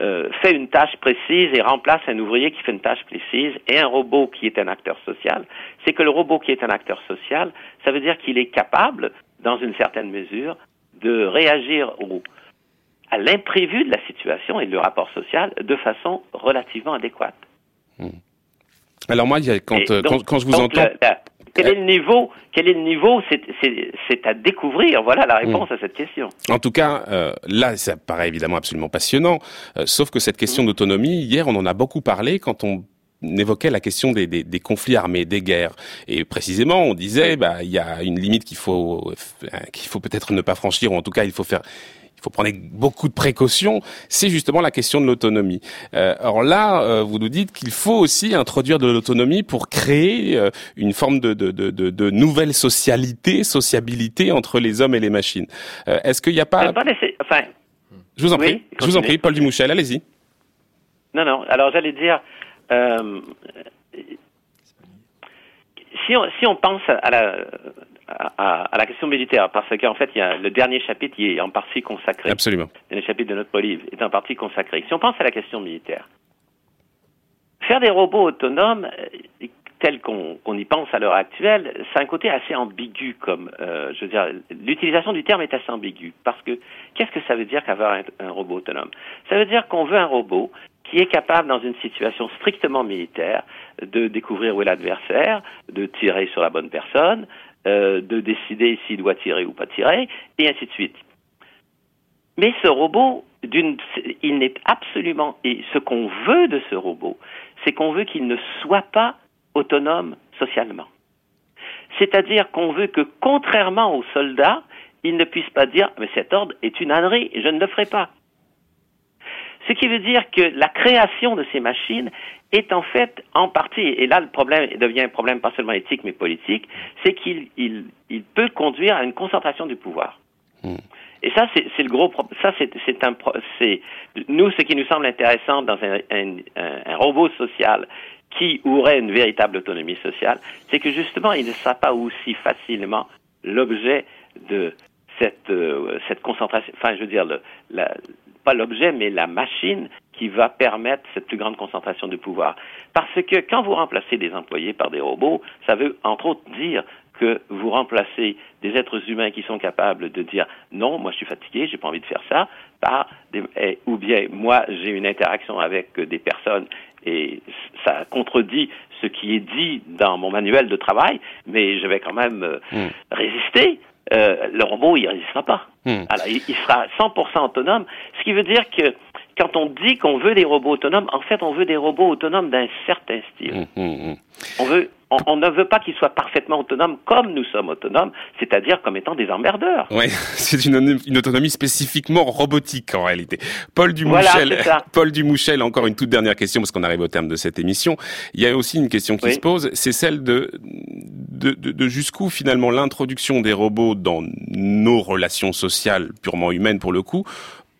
euh, fait une tâche précise et remplace un ouvrier qui fait une tâche précise et un robot qui est un acteur social, c'est que le robot qui est un acteur social, ça veut dire qu'il est capable, dans une certaine mesure, de réagir au, à l'imprévu de la situation et du rapport social de façon relativement adéquate. Hmm. Alors moi, quand, euh, quand, je vous entends... quel est le niveau Quel est le niveau C'est à découvrir. Voilà la réponse hmm. à cette question. En tout cas, euh, là, ça paraît évidemment absolument passionnant. Euh, sauf que cette question hmm. d'autonomie, hier, on en a beaucoup parlé quand on évoquait la question des, des, des, conflits armés, des guerres, et précisément on disait, bah, il y a une limite qu'il faut qu'il faut peut-être ne pas franchir, ou en tout cas il faut faire il faut prendre beaucoup de précautions, c'est justement la question de l'autonomie. Euh, alors là, euh, vous nous dites qu'il faut aussi introduire de l'autonomie pour créer euh, une forme de, de, de, de, nouvelle socialité, sociabilité entre les hommes et les machines. Euh, est-ce qu'il n'y a pas... enfin, je vous en prie, je vous en prie, Paul Dumouchel, allez-y. Non, non, alors j'allais dire... si on, si on pense à la, à, la question militaire, parce qu'en fait, il y a le dernier chapitre qui est en partie consacré. Absolument. Le chapitre de notre livre est en partie consacré. Si on pense à la question militaire, faire des robots autonomes, euh, tels qu'on y pense à l'heure actuelle, c'est un côté assez ambigu, comme euh, je veux dire, l'utilisation du terme est assez ambiguë, parce que qu'est-ce que ça veut dire qu'avoir un, un robot autonome? Ça veut dire qu'on veut un robot qui est capable, dans une situation strictement militaire, de découvrir où est l'adversaire, de tirer sur la bonne personne, euh, de décider s'il doit tirer ou pas tirer, et ainsi de suite. Mais ce robot, il n'est absolument, et ce qu'on veut de ce robot, c'est qu'on veut qu'il ne soit pas autonome socialement. C'est-à-dire qu'on veut que, contrairement aux soldats, il ne puisse pas dire, mais cet ordre est une ânerie, je ne le ferai pas. Ce qui veut dire que la création de ces machines est en fait en partie, et là le problème devient un problème pas seulement éthique mais politique, c'est qu'il il, il peut conduire à une concentration du pouvoir. Hmm. Et ça, c'est le gros problème. Ça, c'est un, c'est nous ce qui nous semble intéressant dans un, un, un, robot social qui aurait une véritable autonomie sociale, c'est que justement, il ne sera pas aussi facilement l'objet de cette, euh, cette concentration. Enfin, je veux dire, le, la, pas l'objet, mais la machine qui va permettre cette plus grande concentration de pouvoir. Parce que quand vous remplacez des employés par des robots, ça veut entre autres dire que vous remplacez des êtres humains qui sont capables de dire non, moi je suis fatigué, j'ai pas envie de faire ça, par des, eh, ou bien moi j'ai une interaction avec des personnes et ça contredit ce qui est dit dans mon manuel de travail, mais je vais quand même euh, hmm. résister. Euh, le robot, il résistera pas. Hmm. Alors, il, il, sera 100% autonome, ce qui veut dire que quand on dit qu'on veut des robots autonomes, en fait, on veut des robots autonomes d'un certain style. Hum, hum, hum. On veut on, ne veut pas qu'ils soient parfaitement autonomes comme nous sommes autonomes, c'est-à-dire comme étant des emmerdeurs. Oui, c'est une, une, autonomie spécifiquement robotique en réalité. Paul Dumouchel, Paul Dumouchel, encore une toute dernière question parce qu'on arrive au terme de cette émission. Il y a aussi une question qui se pose, c'est celle de, de, de, de jusqu'où finalement l'introduction des robots dans nos relations sociales purement humaines pour le coup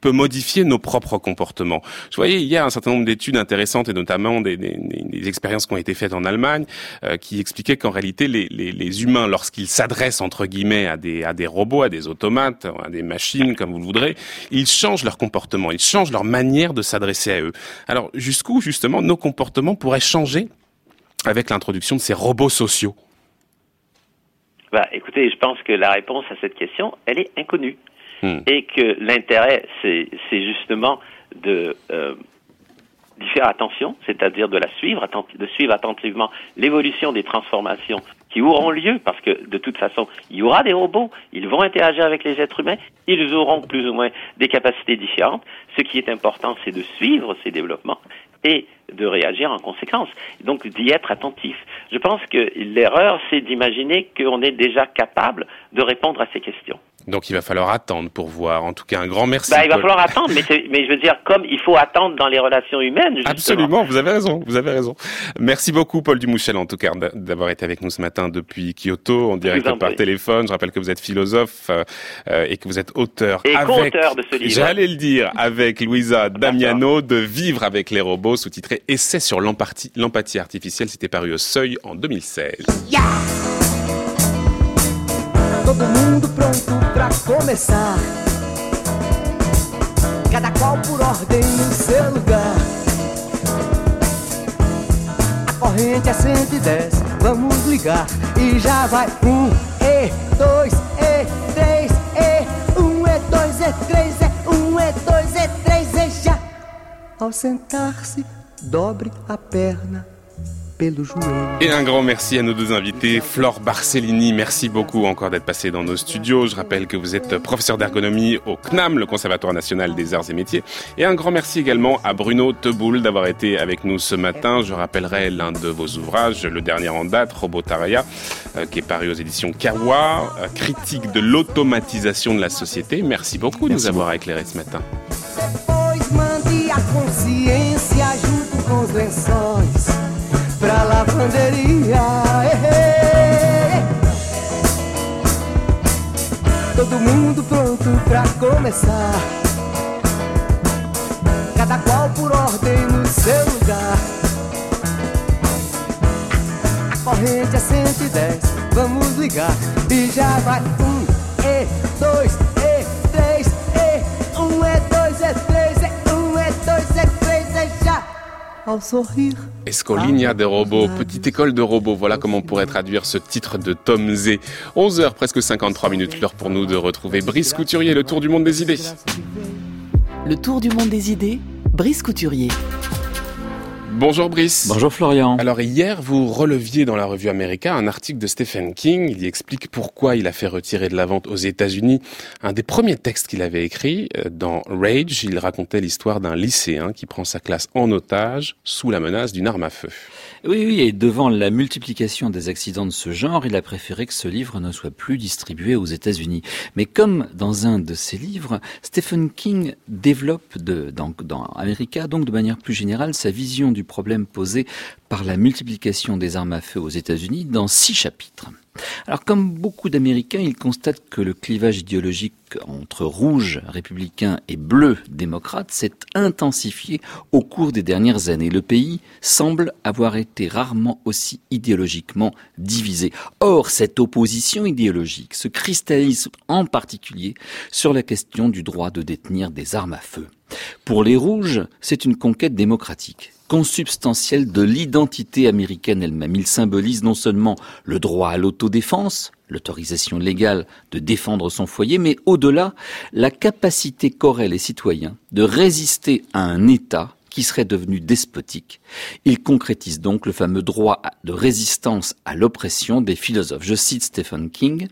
peut modifier nos propres comportements. Je voyais hier un certain nombre d'études intéressantes et notamment des, expériences qui ont été faites en Allemagne euh, qui expliquaient qu'en réalité les humains, lorsqu'ils s'adressent entre guillemets à des, à des robots, à des automates, à des machines, comme vous le voudrez, ils changent leur comportement, ils changent leur manière de s'adresser à eux. Alors jusqu'où justement nos comportements pourraient changer avec l'introduction de ces robots sociaux? Bah, écoutez, je pense que la réponse à cette question, elle est inconnue. Hmm. et que l'intérêt, c'est justement de euh, d'y faire attention, c'est-à-dire de la suivre, de suivre attentivement l'évolution des transformations qui auront lieu, parce que de toute façon, il y aura des robots, ils vont interagir avec les êtres humains, ils auront plus ou moins des capacités différentes. Ce qui est important, c'est de suivre ces développements et de réagir en conséquence. Donc d'y être attentif. Je pense que l'erreur, c'est d'imaginer qu'on est déjà capable de répondre à ces questions. Donc il va falloir attendre pour voir. En tout cas, un grand merci. Bah, il va falloir attendre, mais, mais je veux dire, comme il faut attendre dans les relations humaines. Justement. Absolument, vous avez raison, vous avez raison. Merci beaucoup, Paul Dumouchel, en tout cas, d'avoir été avec nous ce matin depuis Kyoto, en direct par téléphone. Je rappelle que vous êtes philosophe euh, et que vous êtes auteur. Et co-auteur de ce livre. J'allais le dire, avec Louisa Damiano, de Vivre avec les robots, sous-titré Essai sur l'empathie artificielle. C'était paru au Seuil en 2016. Todo mundo pronto pra começar. Cada qual por ordem no seu lugar. A corrente é 110, vamos ligar. E já vai um, e dois, e três, e um, e dois, e três, e um, e dois, e três, e já. Ao sentar-se, dobre a perna Et un grand merci à nos deux invités. Flore Barcellini, merci beaucoup encore d'être passé dans nos studios. Je rappelle que vous êtes professeur d'ergonomie au CNAM, le Conservatoire national des arts et métiers. Et un grand merci également à Bruno Teboul d'avoir été avec nous ce matin. Je rappellerai l'un de vos ouvrages, le dernier en date, Robotaria, euh, qui est paru aux éditions Kawa, euh, critique de l'automatisation de la société. Merci beaucoup de nous avoir éclairé ce matin. Pra lavanderia. Todo mundo pronto pra começar. Cada qual por ordem no seu lugar. A corrente é 110, vamos ligar. E já vai um, e dois, Escolinha des robots, petite école de robots, voilà comment on pourrait traduire ce titre de Tom Z. 11h, presque 53 minutes, l'heure pour nous de retrouver Brice Couturier, le tour du monde des idées. Le tour du monde des idées, Brice Couturier. Bonjour Brice. Bonjour Florian. Alors hier, vous releviez dans la revue America un article de Stephen King. Il y explique pourquoi il a fait retirer de la vente aux États-Unis un des premiers textes qu'il avait écrit. Euh, dans Rage, il racontait l'histoire d'un lycéen qui prend sa classe en otage sous la menace d'une arme à feu. Oui, oui, et devant la multiplication des accidents de ce genre, il a préféré que ce livre ne soit plus distribué aux États-Unis. Mais comme dans un de ses livres, Stephen King développe de, dans, dans donc de manière plus générale, sa vision du problème posé par la multiplication des armes à feu aux États-Unis dans six chapitres. Alors comme beaucoup d'Américains, ils constatent que le clivage idéologique entre rouge républicain et bleu démocrate s'est intensifié au cours des dernières années. Le pays semble avoir été rarement aussi idéologiquement divisé. Or, cette opposition idéologique se cristallise en particulier sur la question du droit de détenir des armes à feu. Pour les rouges, c'est une conquête démocratique consubstantiel de l'identité américaine elle-même. Il symbolise non seulement le droit à l'autodéfense, l'autorisation légale de défendre son foyer, mais au-delà, la capacité qu'auraient les citoyens de résister à un État qui serait devenu despotique. Il concrétise donc le fameux droit de résistance à l'oppression des philosophes. Je cite Stephen King.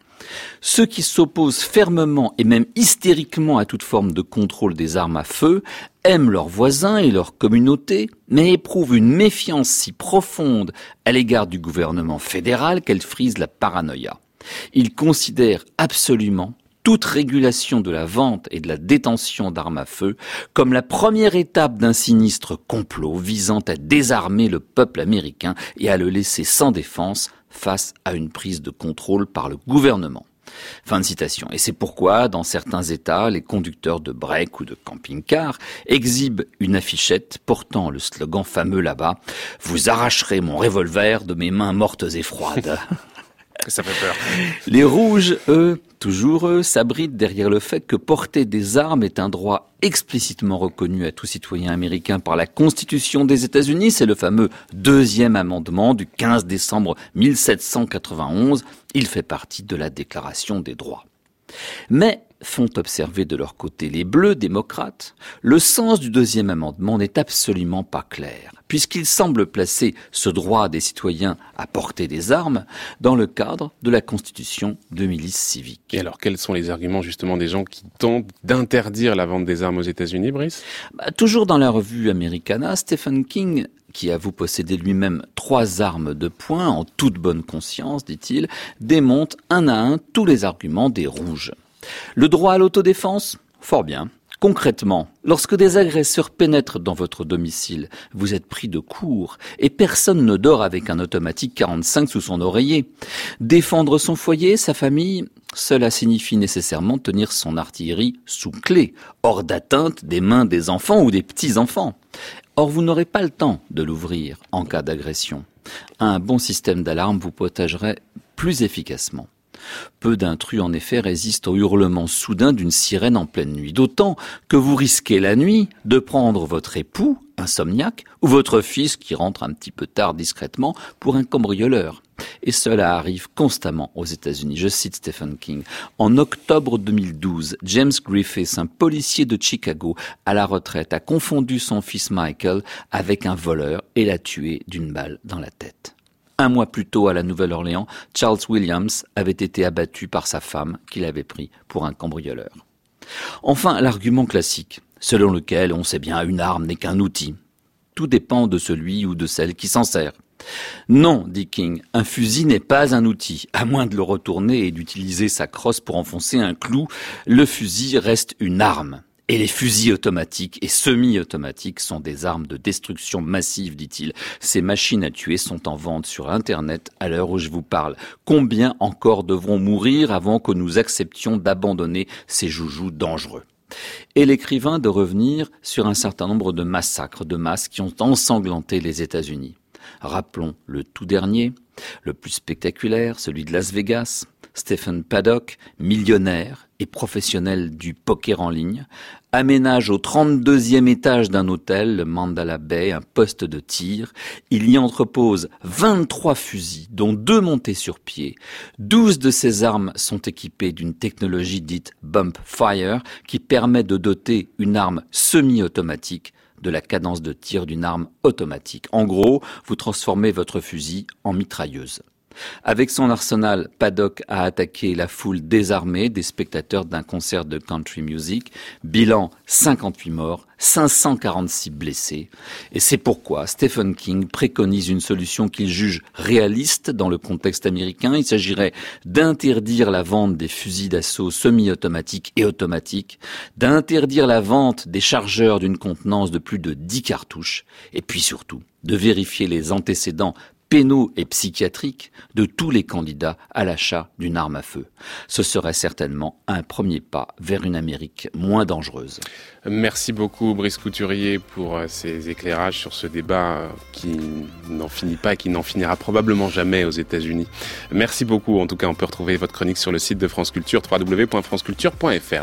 Ceux qui s'opposent fermement et même hystériquement à toute forme de contrôle des armes à feu aiment leurs voisins et leur communauté, mais éprouvent une méfiance si profonde à l'égard du gouvernement fédéral qu'elle frise la paranoïa. Ils considèrent absolument toute régulation de la vente et de la détention d'armes à feu comme la première étape d'un sinistre complot visant à désarmer le peuple américain et à le laisser sans défense face à une prise de contrôle par le gouvernement. Fin de citation. Et c'est pourquoi, dans certains États, les conducteurs de break ou de camping-car exhibent une affichette portant le slogan fameux là-bas Vous arracherez mon revolver de mes mains mortes et froides. Les rouges, eux, toujours eux, s'abritent derrière le fait que porter des armes est un droit explicitement reconnu à tout citoyen américain par la Constitution des États-Unis. C'est le fameux deuxième amendement du 15 décembre 1791. Il fait partie de la Déclaration des droits. Mais font observer de leur côté les bleus démocrates, le sens du deuxième amendement n'est absolument pas clair, puisqu'il semble placer ce droit des citoyens à porter des armes dans le cadre de la constitution de milice civique. Et alors, quels sont les arguments justement des gens qui tentent d'interdire la vente des armes aux États-Unis, Brice? Bah, Toujours dans la revue Americana, Stephen King qui avoue posséder lui-même trois armes de poing en toute bonne conscience, dit-il, démonte un à un tous les arguments des rouges. Le droit à l'autodéfense Fort bien. Concrètement, lorsque des agresseurs pénètrent dans votre domicile, vous êtes pris de court et personne ne dort avec un automatique 45 sous son oreiller. Défendre son foyer, sa famille, cela signifie nécessairement tenir son artillerie sous clé, hors d'atteinte des mains des enfants ou des petits-enfants. Or, vous n'aurez pas le temps de l'ouvrir en cas d'agression. Un bon système d'alarme vous protégerait plus efficacement. Peu d'intrus en effet résistent au hurlement soudain d'une sirène en pleine nuit, d'autant que vous risquez la nuit de prendre votre époux, insomniaque, ou votre fils qui rentre un petit peu tard discrètement pour un cambrioleur. Et cela arrive constamment aux États-Unis. Je cite Stephen King. En octobre 2012, James Griffiths, un policier de Chicago à la retraite, a confondu son fils Michael avec un voleur et l'a tué d'une balle dans la tête. Un mois plus tôt, à la Nouvelle-Orléans, Charles Williams avait été abattu par sa femme qu'il avait pris pour un cambrioleur. Enfin, l'argument classique, selon lequel on sait bien une arme n'est qu'un outil. Tout dépend de celui ou de celle qui s'en sert. Non, dit King, un fusil n'est pas un outil. À moins de le retourner et d'utiliser sa crosse pour enfoncer un clou, le fusil reste une arme. Et les fusils automatiques et semi-automatiques sont des armes de destruction massive, dit-il. Ces machines à tuer sont en vente sur Internet à l'heure où je vous parle. Combien encore devront mourir avant que nous acceptions d'abandonner ces joujoux dangereux? Et l'écrivain de revenir sur un certain nombre de massacres de masse qui ont ensanglanté les États-Unis. Rappelons le tout dernier, le plus spectaculaire, celui de Las Vegas, Stephen Paddock, millionnaire et professionnel du poker en ligne, aménage au 32e étage d'un hôtel, le Mandala Bay, un poste de tir. Il y entrepose 23 fusils, dont deux montés sur pied. 12 de ces armes sont équipées d'une technologie dite bump fire, qui permet de doter une arme semi-automatique de la cadence de tir d'une arme automatique. En gros, vous transformez votre fusil en mitrailleuse. Avec son arsenal, Paddock a attaqué la foule désarmée des spectateurs d'un concert de country music. Bilan 58 morts, 546 blessés. Et c'est pourquoi Stephen King préconise une solution qu'il juge réaliste dans le contexte américain. Il s'agirait d'interdire la vente des fusils d'assaut semi-automatiques et automatiques, d'interdire la vente des chargeurs d'une contenance de plus de 10 cartouches, et puis surtout de vérifier les antécédents pénaux et psychiatriques de tous les candidats à l'achat d'une arme à feu. Ce serait certainement un premier pas vers une Amérique moins dangereuse. Merci beaucoup Brice Couturier pour euh, ces éclairages sur ce débat euh, qui n'en finit pas et qui n'en finira probablement jamais aux États-Unis. Merci beaucoup. En tout cas, on peut retrouver votre chronique sur le site de France Culture, www.franceculture.fr.